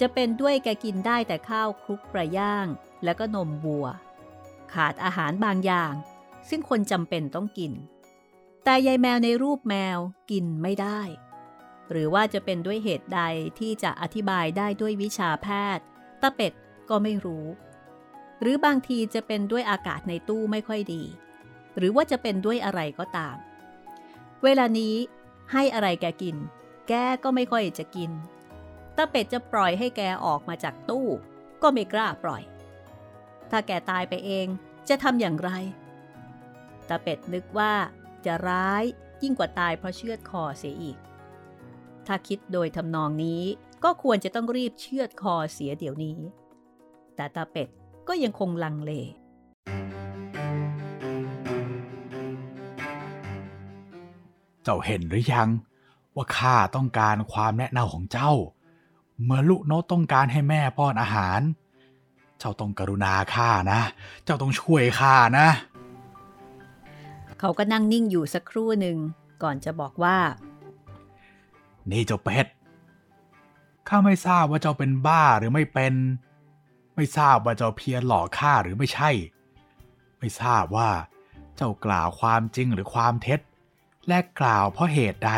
B: จะเป็นด้วยแกกินได้แต่ข้าวคลุกปลาย่างแล้วก็นมวัว ขาดอาหารบางอย่าง ซึ่งคนจำเป็นต้องกิน แต่ยายแมวในรูปแมวกินไม่ได้ หรือว่าจะเป็นด้วยเหตุใดที่จะอธิบายได้ด้วยวิชาแพทย์ตาเป็ดก็ไม่รู้ หรือบางทีจะเป็นด้วยอากาศในตู้ไม่ค่อยดี หรือว่าจะเป็นด้วยอะไรก็ตาม เวลานี้ ให้อะไรแกกิน แกก็ไม่ค่อยจะกินตาเป็ดจะปล่อยให้แกออกมาจากตู้ ก็ไม่กล้าปล่อย ถ้าแกตายไปเองจะทำอย่างไรตาเป็ดนึกว่าจะร้ายยิ่งกว่าตายเพราะเชือดคอเสียอีก ถ้าคิดโดยทำนองนี้ก็ควรจะต้องรีบเชือดคอเสียเดี๋ยวนี้ แต่ตาเป็ดก็ยังคงลังเล
A: เจ้าเห็นหรือยัง ว่าข้าต้องการความแนะนำของเจ้า เมื่อลูกนกต้องการให้แม่ป้อนอาหาร เจ้าต้องกรุณาข้านะ เจ้าต้องช่วยข้านะ
B: เขาก็นั่งนิ่งอยู่สักครู่หนึ่งก่อนจะบอกว่า
A: นี่เจ้าเป็ดข้าไม่ทราบว่าเจ้าเป็นบ้าหรือไม่เป็น ไม่ทราบว่าเจ้าเพียรหลอกข้าหรือไม่ใช่ ไม่ทราบว่าเจ้ากล่าวความจริงหรือความเท็จ และกล่าวเพราะเหตุใด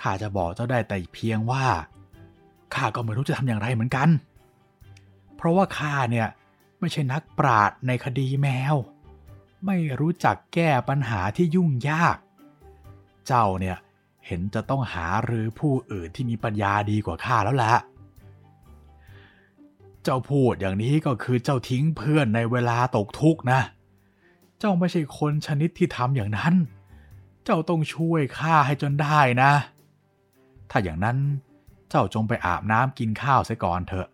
A: ข้าจะบอกเจ้าได้แต่เพียงว่า ข้าก็ไม่รู้จะทำอย่างไรเหมือนกัน เพราะว่าข้าเนี่ยไม่ใช่นักปราดในคดีแมว ไม่รู้จักแก้ปัญหาที่ยุ่งยาก เจ้าเนี่ยเห็นจะต้องหาหรือผู้อื่นที่มีปัญญาดีกว่าข้าแล้วแหละเจ้าพูดอย่างนี้ก็คือเจ้าทิ้งเพื่อนในเวลาตกทุกข์นะ เจ้าไม่ใช่คนชนิดที่ทำอย่างนั้น เจ้าต้องช่วยข้าให้จนได้นะ ถ้าอย่างนั้นเจ้าจงไปอาบน้ำกินข้าวเสียก่อนเถอะ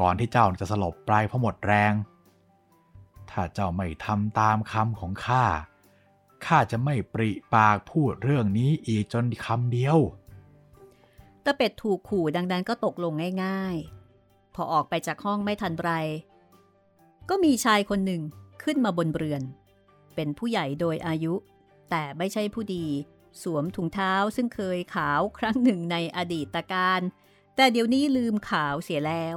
A: ก่อนที่เจ้าจะสลบไปเพราะหมดแรง ถ้าเจ้าไม่ทำตามคำของข้า ข้าจะไม่ปริปากพูดเรื่องนี้อีกจนคำเดียว
B: ตะเป็ดถูกขู่ดังนั้นก็ตกลงง่าย ๆ พอออกไปจากห้องไม่ทันไร ก็มีชายคนหนึ่งขึ้นมาบนเรือน เป็นผู้ใหญ่โดยอายุ แต่ไม่ใช่ผู้ดี สวมถุงเท้าซึ่งเคยขาวครั้งหนึ่งในอดีตการ แต่เดี๋ยวนี้ลืมขาวเสียแล้ว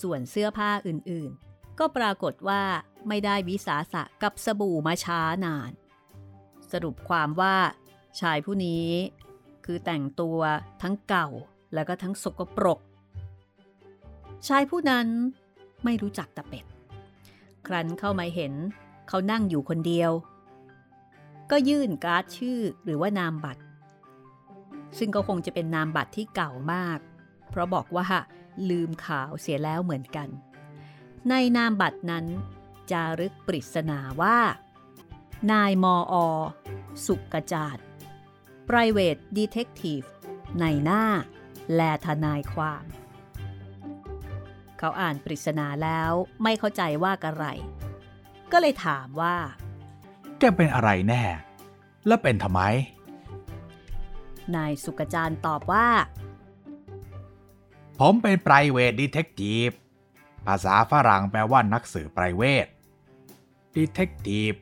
B: ส่วนเสื้อผ้าอื่นๆ ก็ปรากฏว่าไม่ได้วิสาสะกับสบู่มาช้านาน สรุปความว่า ชายผู้นี้ คือแต่งตัวทั้งเก่าแล้วก็ทั้งสกปรก ชายผู้นั้นไม่รู้จักตะเป็ด ครั้นเข้ามาเห็นเขานั่งอยู่คนเดียว ก็ยื่นการ์ดชื่อหรือว่านามบัตร ซึ่งก็คงจะเป็นนามบัตรที่เก่ามาก เพราะบอกว่าลืมข่าวเสียแล้วเหมือนกัน ในนามบัตรนั้นจารึกปริศนาว่า นายมออสุกกจาด private detective ในหน้า และทนายความ เขาอ่านปริศนาแล้วไม่เข้าใจว่ากระไร ก็เลยถามว่า
A: แกเป็นอะไรแน่ และเป็นทำไม
B: นายสุกจารตอบว่า
A: ผมเป็น private detective ภาษาฝรั่งแปลว่านักสืบ private detective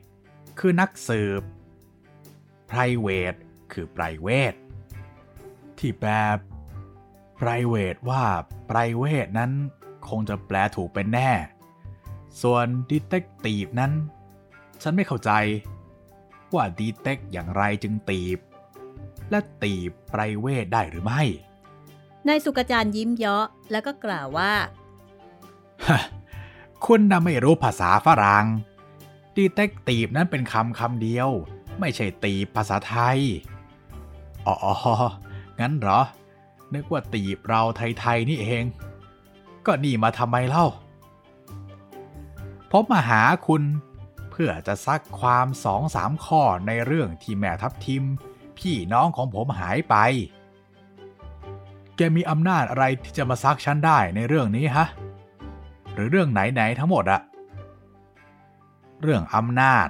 A: คือนักสืบ private คือ private ที่แปล private ว่า private นั้นคงจะแปลถูกเป็นแน่ ส่วน detective นั้น ฉันไม่เข้าใจ ว่า detect อย่างไรจึงตีบ และตีบ private ได้หรือไม่
B: นายสุกจารยิ้มเยาะแล้วก็กล่าวว่า
A: ฮะคุณน่ะไม่รู้ภาษาฝรั่งดีเต็กตีบนั้นเป็นคำคำเดียว ไม่ใช่ตีบภาษาไทย อ๋อ งั้นเหรอ นึกว่าตีบเราไทยๆนี่เอง ก็นี่มาทำไมเล่าผมมาหาคุณเพื่อจะซักความสองสามข้อในเรื่องที่แม่ทับทิม พี่น้องของผมหายไป แกมีอำนาจอะไรที่จะมาซักฉันได้ในเรื่องนี้ฮะ หรือเรื่องไหนๆทั้งหมดอะเรื่องอำนาจ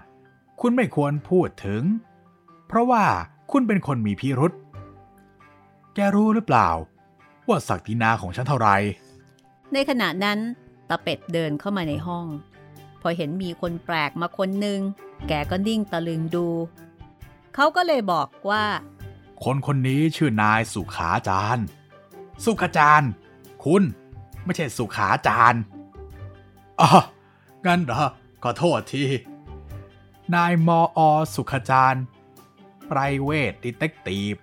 A: คุณไม่ควรพูดถึง เพราะว่าคุณเป็นคนมีพิรุษแกรู้หรือเปล่า ว่าศักดินาของฉันเท่าไหร่
B: ในขณะนั้นตาเป็ดเดินเข้ามาในห้อง พอเห็นมีคนแปลกมาคนหนึ่งแกก็นิ่งตะลึงดู เขาก็เลยบอกว่า
A: คนคนนี้ชื่อนายสุขาจารย์สุขาจารย์ คุณไม่ใช่สุขาจารย์อ๋องั้นเหรอขอโทษที นายมออสุขจารย์ private detective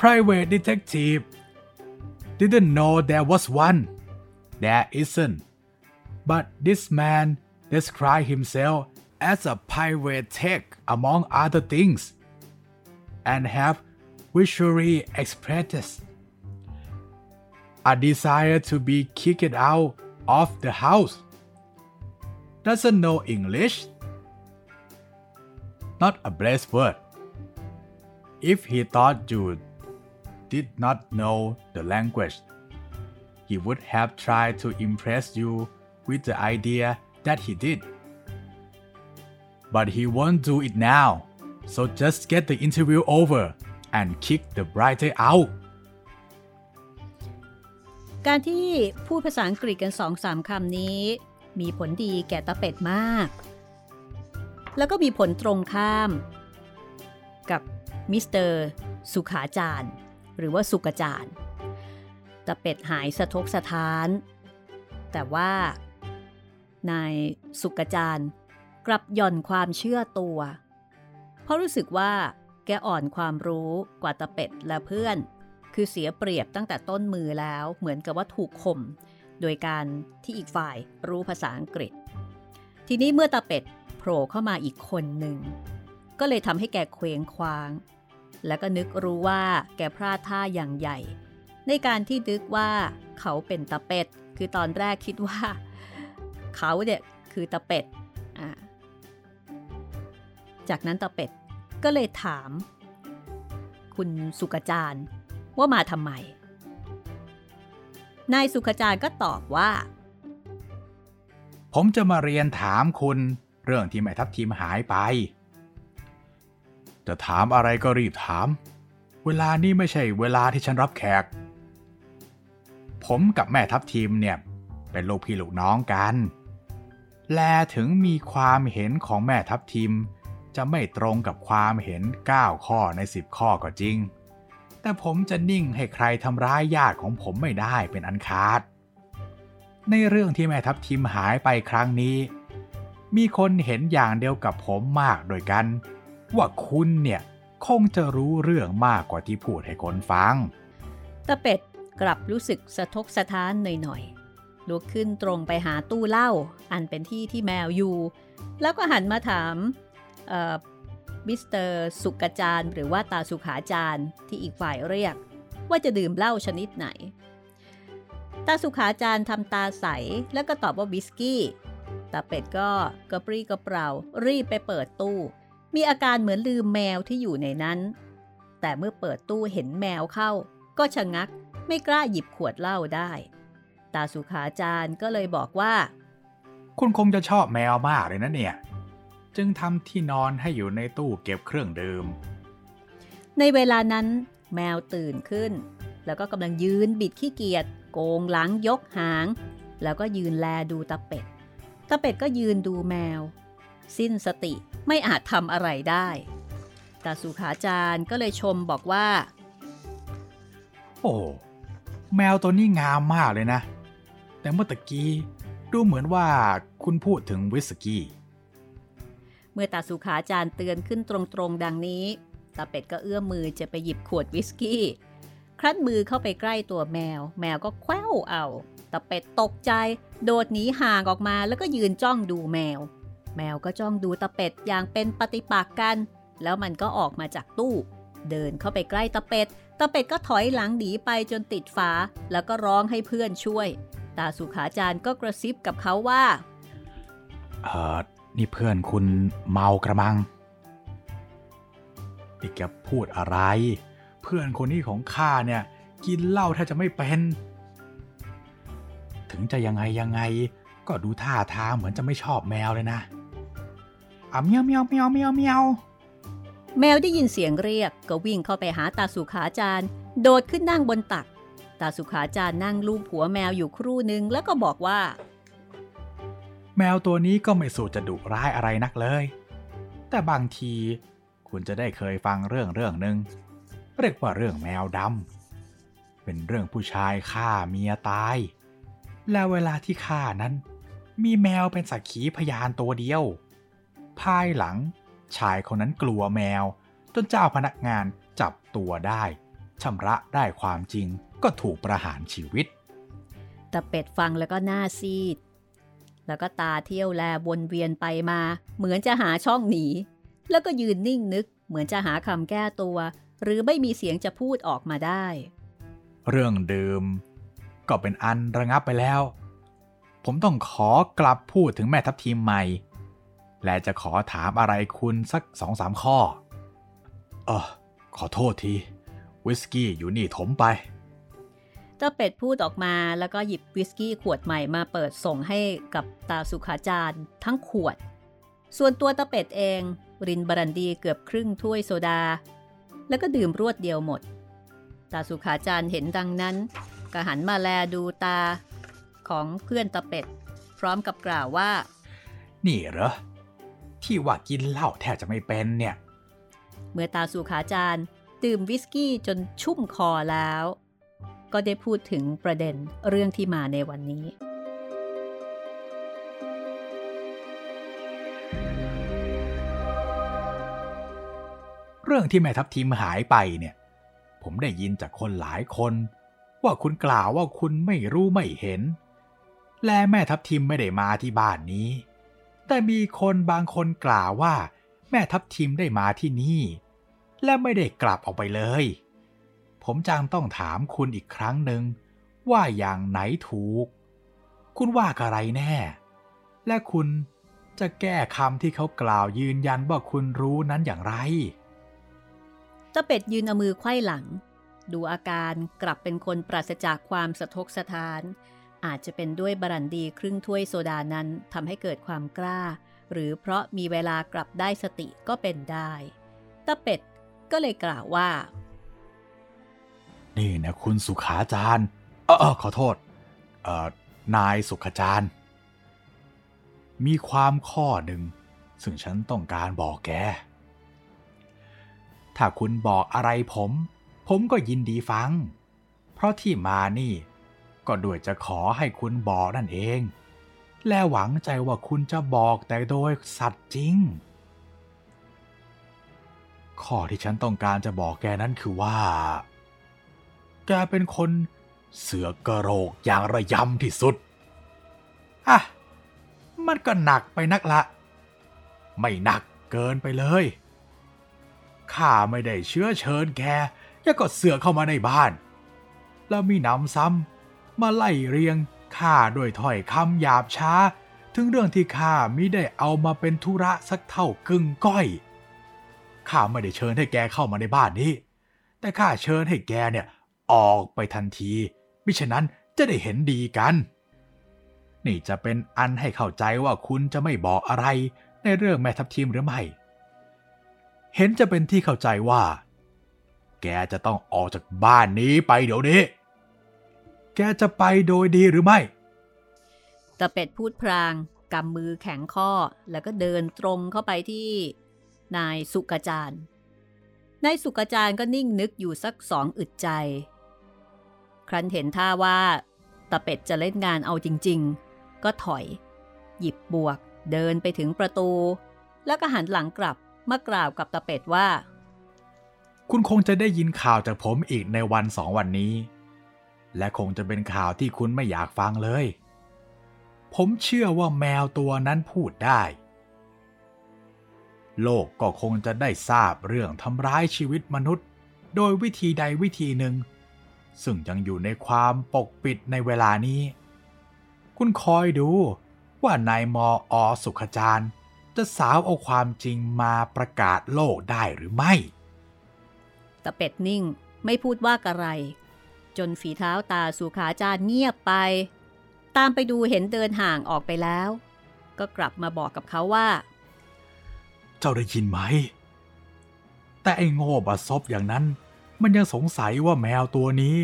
A: private detective didn't know there was one there isn't. But this man described himself as a pirate tech among other things, and have visually expressed a desire to be kicked out of the house. Doesn't know English. Not a blessed word. If he thought you did not know the language, he would have tried to impress you with the idea that he did. But he won't do it now, so just get the interview over and kick the writer out.
B: การที่พูดภาษาอังกฤษกันสองสามคำนี้ มีผลดีแก่ตาเป็ดมาก แล้วก็มีผลตรงข้าม กับมิสเตอร์สุขาจารย์ หรือว่าสุกจารย์ตาเป็ดหายสะทกสะท้าน แต่ว่า นายสุกจารย์กลับหย่อนความเชื่อตัว เพราะรู้สึกว่าแกอ่อนความรู้กว่าตาเป็ดและเพื่อน คือเสียเปรียบตั้งแต่ต้นมือแล้วเหมือนกับว่าถูกข่มโดยการที่อีกฝ่ายรู้ภาษาอังกฤษ ทีนี้เมื่อตาเป็ดโผล่เข้ามาอีกคนหนึ่ง ก็เลยทำให้แกเคว้งคว้าง แล้วก็นึกรู้ว่าแกพลาดท่าอย่างใหญ่ ในการที่นึกว่าเขาเป็นตาเป็ด คือตอนแรกคิดว่า เขาเนี่ยคือตาเป็ด จากนั้นตาเป็ดก็เลยถาม คุณสุกจาร์ว่ามาทำไม นายสุขจาร์ก็ตอบว่า
A: ผมจะมาเรียนถามคุณเรื่องที่แม่ทัพทีมหายไป จะถามอะไรก็รีบถาม เวลานี้ไม่ใช่เวลาที่ฉันรับแขก ผมกับแม่ทัพทีมเนี่ย เป็นลูกพี่ลูกน้องกัน แลถึงมีความเห็นของแม่ทัพทีมจะไม่ตรงกับความเห็น 9 ข้อใน 10 ข้อก็จริง แต่ผมจะนิ่งให้ใครทำร้ายญาติของผมไม่ได้เป็นอันขาด ในเรื่องที่แม่ทัพทีมหายไปครั้งนี้ มีคนเห็นอย่างเดียวกับผมมากด้วยกัน ว่าคุณเนี่ยคงจะรู้เรื่องมากกว่าที่พูดให้คนฟัง
B: ตาเป็ดกลับรู้สึกสะทกสะท้านหน่อยๆ ลุกขึ้นตรงไปหาตู้เหล้าอันเป็นที่ที่แมวอยู่ แล้วก็หันมาถามมิสเตอร์สุกจารย์หรือว่าตาสุขาจารย์ที่อีกฝ่ายเรียก ว่าจะดื่มเหล้าชนิดไหน ตาสุขาจารย์ทำตาใสแล้วก็ตอบว่าวิสกี้ตาเป็ดก็กระปรี้กระเปร่ารีบไปเปิดตู้ มีอาการเหมือนลืมแมวที่อยู่ในนั้น แต่เมื่อเปิดตู้เห็นแมวเข้า ก็ชะงักไม่กล้าหยิบขวดเหล้าได้ ตาสุขาจารย์ก็เลยบอกว่า
A: คุณคงจะชอบแมวมากเลยนะเนี่ย จึงทำที่นอนให้อยู่ในตู้เก็บเครื่องดื่ม
B: ในเวลานั้น แมวตื่นขึ้น แล้วก็กำลังยืนบิดขี้เกียจโกงหลังยกหาง แล้วก็ยืนแลดูตาเป็ดตาเป็ดก็ยืนดูแมว สิ้นสติไม่อาจทำอะไรได้ตาสุขาจารย์ก็เลยชมบอกว่า
A: โอ้ แมวตัวนี้งามมากเลยนะ แต่เมื่อตะกี้ดูเหมือนว่าคุณพูดถึงวิสกี้
B: เมื่อตาสุขาจารย์เตือนขึ้นตรงๆดังนี้ตาเป็ดก็เอื้อมมือจะไปหยิบขวดวิสกี้ ครั้นมือเข้าไปใกล้ตัวแมว แมวก็แคว้วเอาตาเป็ดตกใจ โดดหนีห่างออกมาแล้วก็ยืนจ้องดูแมว แมวก็จ้องดูตาเป็ดอย่างเป็นปฏิปักษ์กัน แล้วมันก็ออกมาจากตู้ เดินเข้าไปใกล้ตาเป็ดตาเป็ดก็ถอยหลังหนีไปจนติดฝา แล้วก็ร้องให้เพื่อนช่วย ตาสุขาจารย์ก็กระซิบกับเขาว่า
A: เออนี่เพื่อนคุณเมากระมังนี่แกพูดอะไร เพื่อนคนนี้ของข้าเนี่ย กินเหล้าถ้าจะไม่เป็น ถึงจะยังไงยังไง ก็ดูท่าทางเหมือนจะไม่ชอบแมวเลยนะอะเมียวเมียวเมียวเมียวเมียว
B: แมวได้ยินเสียงเรียกก็วิ่งเข้าไปหาตาสุขาจารย์ โดดขึ้นนั่งบนตัก ตาสุขาจานั่งลูบหัวแมวอยู่ครู่หนึ่งแล้วก็บอกว่า
A: แมวตัวนี้ก็ไม่สูจะดุร้ายอะไรนักเลย แต่บางทีคุณจะได้เคยฟังเรื่องเรื่องหนึ่งเรียกว่าเรื่องแมวดำเป็นเรื่องผู้ชายฆ่าเมียตาย แล้วเวลาที่ฆ่านั้น มีแมวเป็นสักขีพยานตัวเดียว ภายหลังชายคนนั้นกลัวแมว จนเจ้าพนักงานจับตัวได้ชำระได้ความจริง ก็ถูกประหารชีวิต
B: ตะเป็ดฟังแล้วก็หน้าซีด แล้วก็ตาเที่ยวแลวนเวียนไปมา เหมือนจะหาช่องหนี แล้วก็ยืนนิ่งนึกเหมือนจะหาคำแก้ตัว หรือไม่มีเสียงจะพูดออกมาได้
A: เรื่องดื่มก็เป็นอันระงับไปแล้ว ผมต้องขอกลับพูดถึงแม่ทัพทีมใหม่ และจะขอถามอะไรคุณสักสองสามข้อเออขอโทษที วิสกี้อยู่นี่ถมไป
B: เจ้าเป็ดพูดออกมาแล้วก็หยิบวิสกี้ขวดใหม่มาเปิดส่งให้กับตาสุขาจารย์ทั้งขวด ส่วนตัวตาเป็ดเอง รินบรันดีเกือบครึ่งถ้วยโซดา แล้วก็ดื่มรวดเดียวหมด ตาสุขาจารย์เห็นดังนั้นก็หันมาแลดูตาของเพื่อนตาเป็ด พร้อมกับกล่าวว่า
A: นี่เหรอ ที่ว่ากินเหล้าแทบจะไม่เป็นเนี่ย
B: เมื่อตาสุขาจารย์ดื่มวิสกี้จนชุ่มคอแล้ว ก็ได้พูดถึงประเด็นเรื่องที่มาในวันนี้
A: เรื่องที่แม่ทัพทีมหายไปเนี่ย ผมได้ยินจากคนหลายคน ว่าคุณกล่าวว่าคุณไม่รู้ไม่เห็น และแม่ทัพทีมไม่ได้มาที่บ้านนี้ แต่มีคนบางคนกล่าวว่า แม่ทัพทีมได้มาที่นี่ และไม่ได้กลับออกไปเลย ผมจังต้องถามคุณอีกครั้งหนึ่งว่าอย่างไหนถูก คุณว่าอะไรแน่ และคุณจะแก้คำที่เขากล่าวยืนยันว่าคุณรู้นั้นอย่างไร
B: ตาเป็ดยืนเอามือไขว้หลัง ดูอาการกลับเป็นคนปราศจากความสะทกสะท้าน อาจจะเป็นด้วยบรันดีครึ่งถ้วยโซดานั้นทำให้เกิดความกล้า หรือเพราะมีเวลากลับได้สติก็เป็นได้ตาเป็ดก็เลยกล่าวว่า
A: นี่นะคุณสุขาจารย์เออเออขอโทษเออนายสุขจารย์ มีความข้อหนึ่ง ซึ่งฉันต้องการบอกแก ถ้าคุณบอกอะไรผม ผมก็ยินดีฟัง เพราะที่มานี่ ก็ด้วยจะขอให้คุณบอกนั่นเอง และหวังใจว่าคุณจะบอกแต่โดยสัตย์จริง ข้อที่ฉันต้องการจะบอกแกนั้นคือว่า แกเป็นคนเสือกระโรกอย่างระยำที่สุดอะมันก็หนักไปนักละ ไม่หนักเกินไปเลย ข้าไม่ได้เชื้อเชิญแกยังก็เสือกเข้ามาในบ้าน แล้วมีหนำซ้ำมาไล่เรียงข้าด้วยถ้อยคำหยาบช้า ถึงเรื่องที่ข้ามิได้เอามาเป็นธุระสักเท่ากึ่งก้อยข้าไม่ได้เชิญให้แกเข้ามาในบ้านนี้ แต่ข้าเชิญให้แกเนี่ย ออกไปทันทีมิฉะนั้นจะได้เห็นดีกัน นี่จะเป็นอันให้เข้าใจว่าคุณจะไม่บอกอะไรในเรื่องแม่ทัพทีมหรือไม่ เห็นจะเป็นที่เข้าใจว่า แกจะต้องออกจากบ้านนี้ไปเดี๋ยวนี้ แกจะไปโดยดีหรือไม่
B: ตะเป็ดพูดพรางกำมือแข็งข้อแล้วก็เดินตรงเข้าไปที่นายสุกจารย์นายสุกจารย์ก็นิ่งนึกอยู่สักสองอึดใจ ครั้นเห็นท่าว่าตะเป็ดจะเล่นงานเอาจริง ๆ ก็ถอย หยิบบวก เดินไปถึงประตู แล้วก็หันหลังกลับมากล่าวกับตะเป็ดว่า
A: คุณคงจะได้ยินข่าวจากผมอีกในวันสองวันนี้ และคงจะเป็นข่าวที่คุณไม่อยากฟังเลย ผมเชื่อว่าแมวตัวนั้นพูดได้ โลกก็คงจะได้ทราบเรื่องทำร้ายชีวิตมนุษย์ โดยวิธีใดวิธีหนึ่ง ซึ่งยังอยู่ในความปกปิดในเวลานี้ คุณคอยดูว่านายมออสุขจารย์ จะสาวเอาความจริงมาประกาศโลกได้หรือไม่
B: ตะเป็ดนิ่งไม่พูดว่าอะไร จนฝีเท้าตาสุขาจารย์เงียบไป ตามไปดูเห็นเดินห่างออกไปแล้ว ก็กลับมาบอกกับเขาว่า
A: เจ้าได้ยินไหม แต่ไอ้โง่บัดซบอย่างนั้น มันยังสงสัยว่าแมวตัวนี้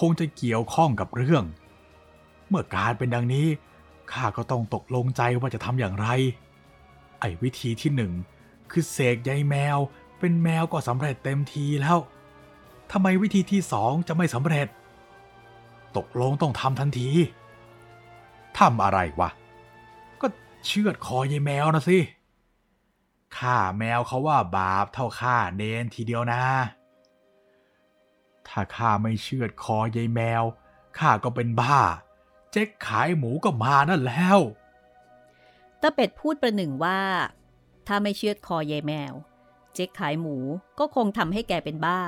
A: คงจะเกี่ยวข้องกับเรื่อง เมื่อการเป็นดังนี้ข้าก็ต้องตกลงใจว่าจะทำอย่างไร ไอ้วิธีที่หนึ่งคือเสกใยแมวเป็นแมวก็สำเร็จเต็มทีแล้วทำไมวิธีที่สองจะไม่สำเร็จ ตกลงต้องทำทันทีทำอะไรวะ ก็เชือดคอยายแมวนะสิฆ่าแมวเขาว่าบาปเท่าฆ่าเนนทีเดียวนะ ถ้าข้าไม่เชือดคอยายแมวข้าก็เป็นบ้า เจ๊กขายหมูก็มานั่นแล้ว
B: ตาเป็ดพูดประหนึ่งว่า ถ้าไม่เชือดคอยายแมว เจ๊กขายหมูก็คงทำให้แกเป็นบ้า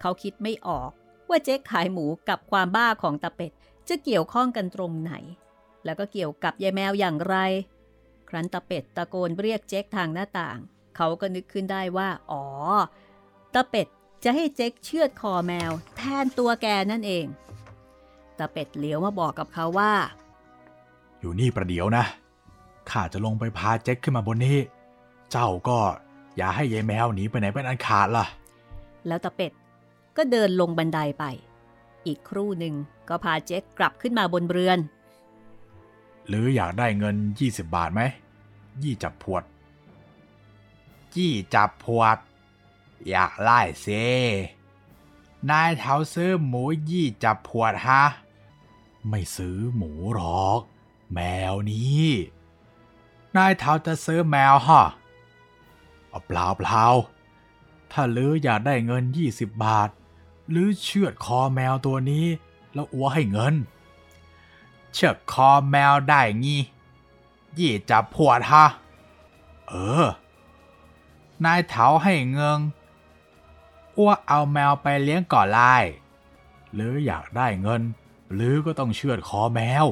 B: เขาคิดไม่ออกว่าเจ๊กขายหมูกับความบ้าของตาเป็ดจะเกี่ยวข้องกันตรงไหน แล้วก็เกี่ยวกับยายแมวอย่างไร ครั้นตาเป็ดตะโกนเรียกเจ๊กทางหน้าต่าง เขาก็นึกขึ้นได้ว่า อ๋อตาเป็ด จะให้เจ๊กเชือดคอแมว แทนตัวแกนั่นเองตาเป็ดเลี้ยวมาบอกกับเขาว่า
A: อยู่นี่ประเดี๋ยวนะข้าจะลงไปพาเจ๊กขึ้นมาบนนี้ เจ้าก็อย่าให้ยายแมวหนีไปไหนเป็นอันขาดล่ะ
B: แล้วตาเป็ดก็เดินลงบันไดไป อีกครู่หนึ่งก็พาเจ๊กกลับขึ้นมาบนเรือน
A: หรืออยากได้เงิน 20 บาทไหม ยี่จับพวด ยี่จับพวด อยากไล่เซ นายเท้าซื้อหมูยี่จับพวดฮะ ไม่ซื้อหมูหรอก แมวนี้ นายเท้าจะซื้อแมวฮะเอาเปล่าเปล่าถ้าลืออยากได้เงิน20บาท หรือเชือดคอแมวตัวนี้ แล้วอัวให้เงิน เชือกคอแมวได้งี้ยี่จับพวดฮะ เออ นายเถาให้เงิง อ้วเอาแมวไปเลี้ยงก่อนไล่หรืออยากได้เงิน หรือก็ต้องเชือดคอแมว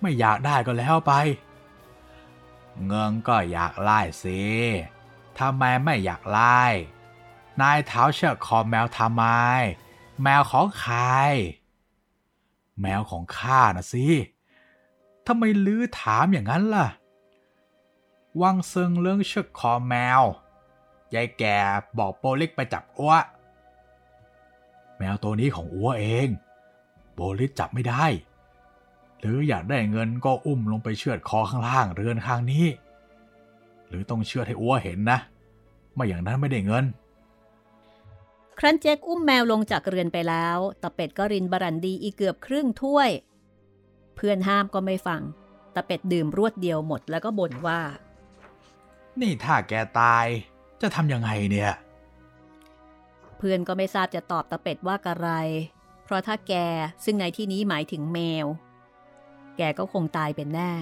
A: ไม่อยากได้ก็แล้วไป เงิงก็อยากไล่สิทำไมไม่อยากไล่นายเท้าเชือกคอแมวทำไม แมวของใคร แมวของข้านะสิทำไมลื้อถามอย่างนั้นล่ะ วังเซิงเรื่องเชือกคอแมวยายแก่บอกโปเลิกไปจับอ้ว แมวตัวนี้ของอ้วเองโปลิกจับไม่ได้ หรืออยากได้เงินก็อุ้มลงไปเชือดคอข้างล่างเรือนข้างนี้ หรือต้องเชือดให้อ้วเห็นนะ ไม่อย่างนั้นไม่ได้เงิน
B: ครั้นเจ๊กอุ้มแมวลงจากเรือนไปแล้วตาเป็ดก็รินบรันดีอีกเกือบครึ่งถ้วย เพื่อนห้ามก็ไม่ฟังตาเป็ดดื่มรวดเดียวหมดแล้วก็บ่นว่า
A: นี่ถ้าแกตายจะทำยังไงเนี่ย
B: เพื่อนก็ไม่ทราบจะตอบตาเป็ดว่าอะไร เพราะถ้าแกซึ่งในที่นี้หมายถึงแมว แกก็คงตายเป็นแน่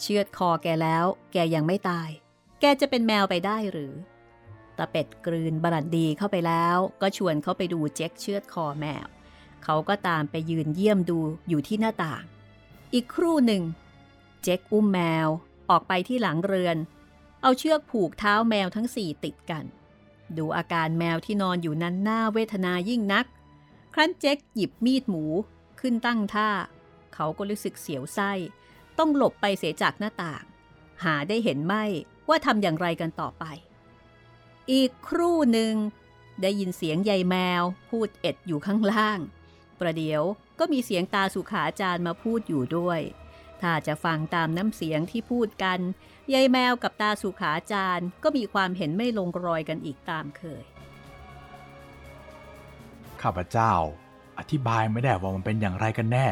B: เชือดคอแกแล้ว แกยังไม่ตาย แกจะเป็นแมวไปได้หรือตาเป็ดกลืนบรันดีเข้าไปแล้ว ก็ชวนเขาไปดูเจ๊กเชือดคอแมว เขาก็ตามไปยืนเยี่ยมดูอยู่ที่หน้าต่าง อีกครู่หนึ่ง เจ๊กอุ้มแมวออกไปที่หลังเรือน เอาเชือกผูกเท้าแมวทั้งสี่ติดกัน ดูอาการแมวที่นอนอยู่นั้นน่าเวทนายิ่งนัก ครั้นเจ๊กหยิบมีดหมูขึ้นตั้งท่า เขาก็รู้สึกเสียวไส้ ต้องหลบไปเสียจากหน้าต่าง หาได้เห็นไม่ว่าทำอย่างไรกันต่อไป อีกครู่หนึ่งได้ยินเสียงยายแมว พูดเอ็ดอยู่ข้างล่าง ประเดี๋ยวก็มีเสียงตาสุขาจารย์มาพูดอยู่ด้วย ถ้าจะฟังตามน้ำเสียงที่พูดกัน ยายแมวกับตาสุขาจารย์ก็มีความเห็นไม่ลงรอยกันอีกตามเคย
A: ข้าพเจ้า อธิบายไม่ได้ว่ามันเป็นอย่างไรกันแน่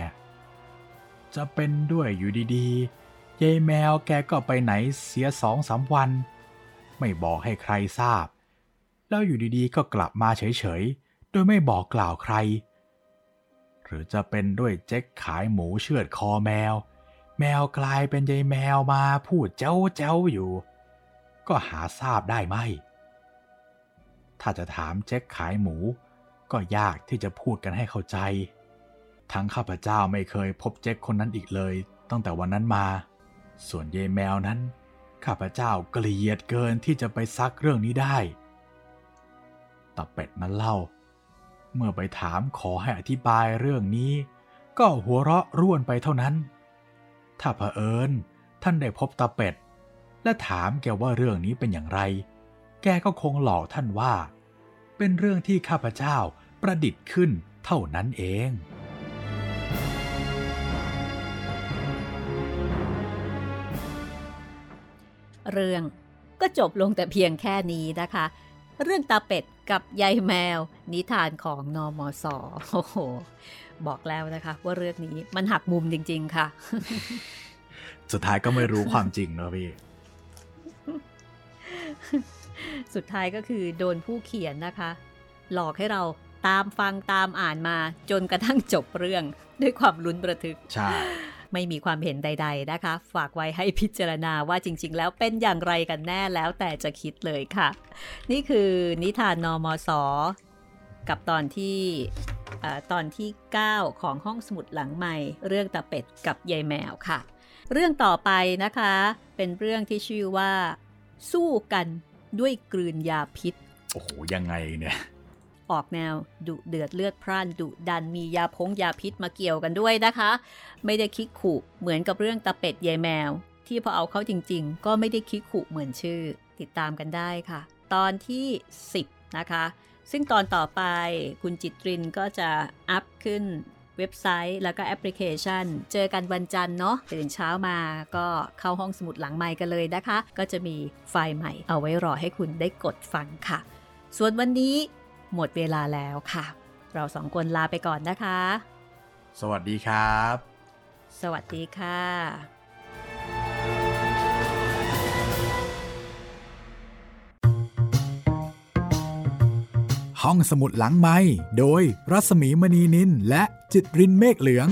A: จะเป็นด้วยอยู่ดีๆ ยายแมวแกก็ไปไหนเสียสองสามวัน ไม่บอกให้ใครทราบ แล้วอยู่ดีๆ ก็กลับมาเฉยๆ โดยไม่บอกกล่าวใคร หรือจะเป็นด้วยเจ๊กขายหมูเชือดคอแมว แมวกลายเป็นยายแมวมาพูดเจ้าเจ้าอยู่ ก็หาทราบได้ไหมถ้าจะถามเจ๊กขายหมู ก็ยากที่จะพูดกันให้เข้าใจ ทั้งข้าพเจ้าไม่เคยพบเจ๊กคนนั้นอีกเลย ตั้งแต่วันนั้นมา ส่วนยายแมวนั้น ข้าพเจ้าเกลียดเกินที่จะไปซักเรื่องนี้ได้ตาเป็ดนั้นเล่า เมื่อไปถามขอให้อธิบายเรื่องนี้ ก็หัวเราะร่วนไปเท่านั้น ถ้าเผอิญท่านได้พบตาเป็ด และถามแกว่าเรื่องนี้เป็นอย่างไร แกก็คงหลอกท่านว่า เป็นเรื่องที่ข้าพเจ้าประดิษฐ์ขึ้นเท่านั้นเอง
B: เรื่องก็จบลงแต่เพียงแค่นี้นะคะ เรื่องตาเป็ด กับยายแมว นิทานของนอมอสอโอ้โห บอกแล้วนะคะ ว่าเรื่องนี้มันหักมุมจริง ๆ ค่ะ
A: สุดท้ายก็ไม่รู้ความจริงเนอะพี่
B: สุดท้ายก็คือโดนผู้เขียนนะคะ หลอกให้เราตามฟังตามอ่านมาจนกระทั่งจบเรื่องด้วยความลุ้นระทึก
A: ใช่
B: ไม่มีความเห็นใด ๆนะคะ ฝากไว้ให้พิจารณาว่าจริง ๆ แล้วเป็นอย่างไรกันแน่แล้วแต่จะคิดเลยค่ะ นี่คือนิทานนมสกับตอนที่ตอนที่ 9 ของห้องสมุดหลังใหม่ เรื่องตาเป็ดกับยายแมวค่ะ เรื่องต่อไปนะคะ เป็นเรื่องที่ชื่อว่า สู้กันด้วยกลืนยาพิษ
A: โอ้โห ยังไงเนี่ย
B: ออกแนวดุเดือดเลือดพร่านดุดันมียาพงยาพิษมาเกี่ยวกันด้วยนะคะ ไม่ได้คิกขู่เหมือนกับเรื่องตาเป็ดยายแมว ที่พอเอาเข้าจริง ๆ ก็ไม่ได้คิกขู่เหมือนชื่อ ติดตามกันได้ค่ะ ตอนที่ 10 นะคะ ซึ่งตอนต่อไปคุณจิตรินก็จะอัพขึ้นเว็บไซต์แล้วก็แอปพลิเคชัน เจอกันวันจันทร์เนาะตื่นเช้ามาก็เข้าห้องสมุดหลังใหม่กันเลยนะคะ ก็จะมีไฟล์ใหม่เอาไว้รอให้คุณได้กดฟังค่ะ ส่วนวันนี้ หมดเวลาแล้วค่ะ เราสองคนลาไปก่อนนะคะ
A: สวัสดีครับ
B: สวัสดีค่ะ
C: ห้องสมุดหลังไม้โดยรัสมีมณีนินและจิตรินเมฆเหลือง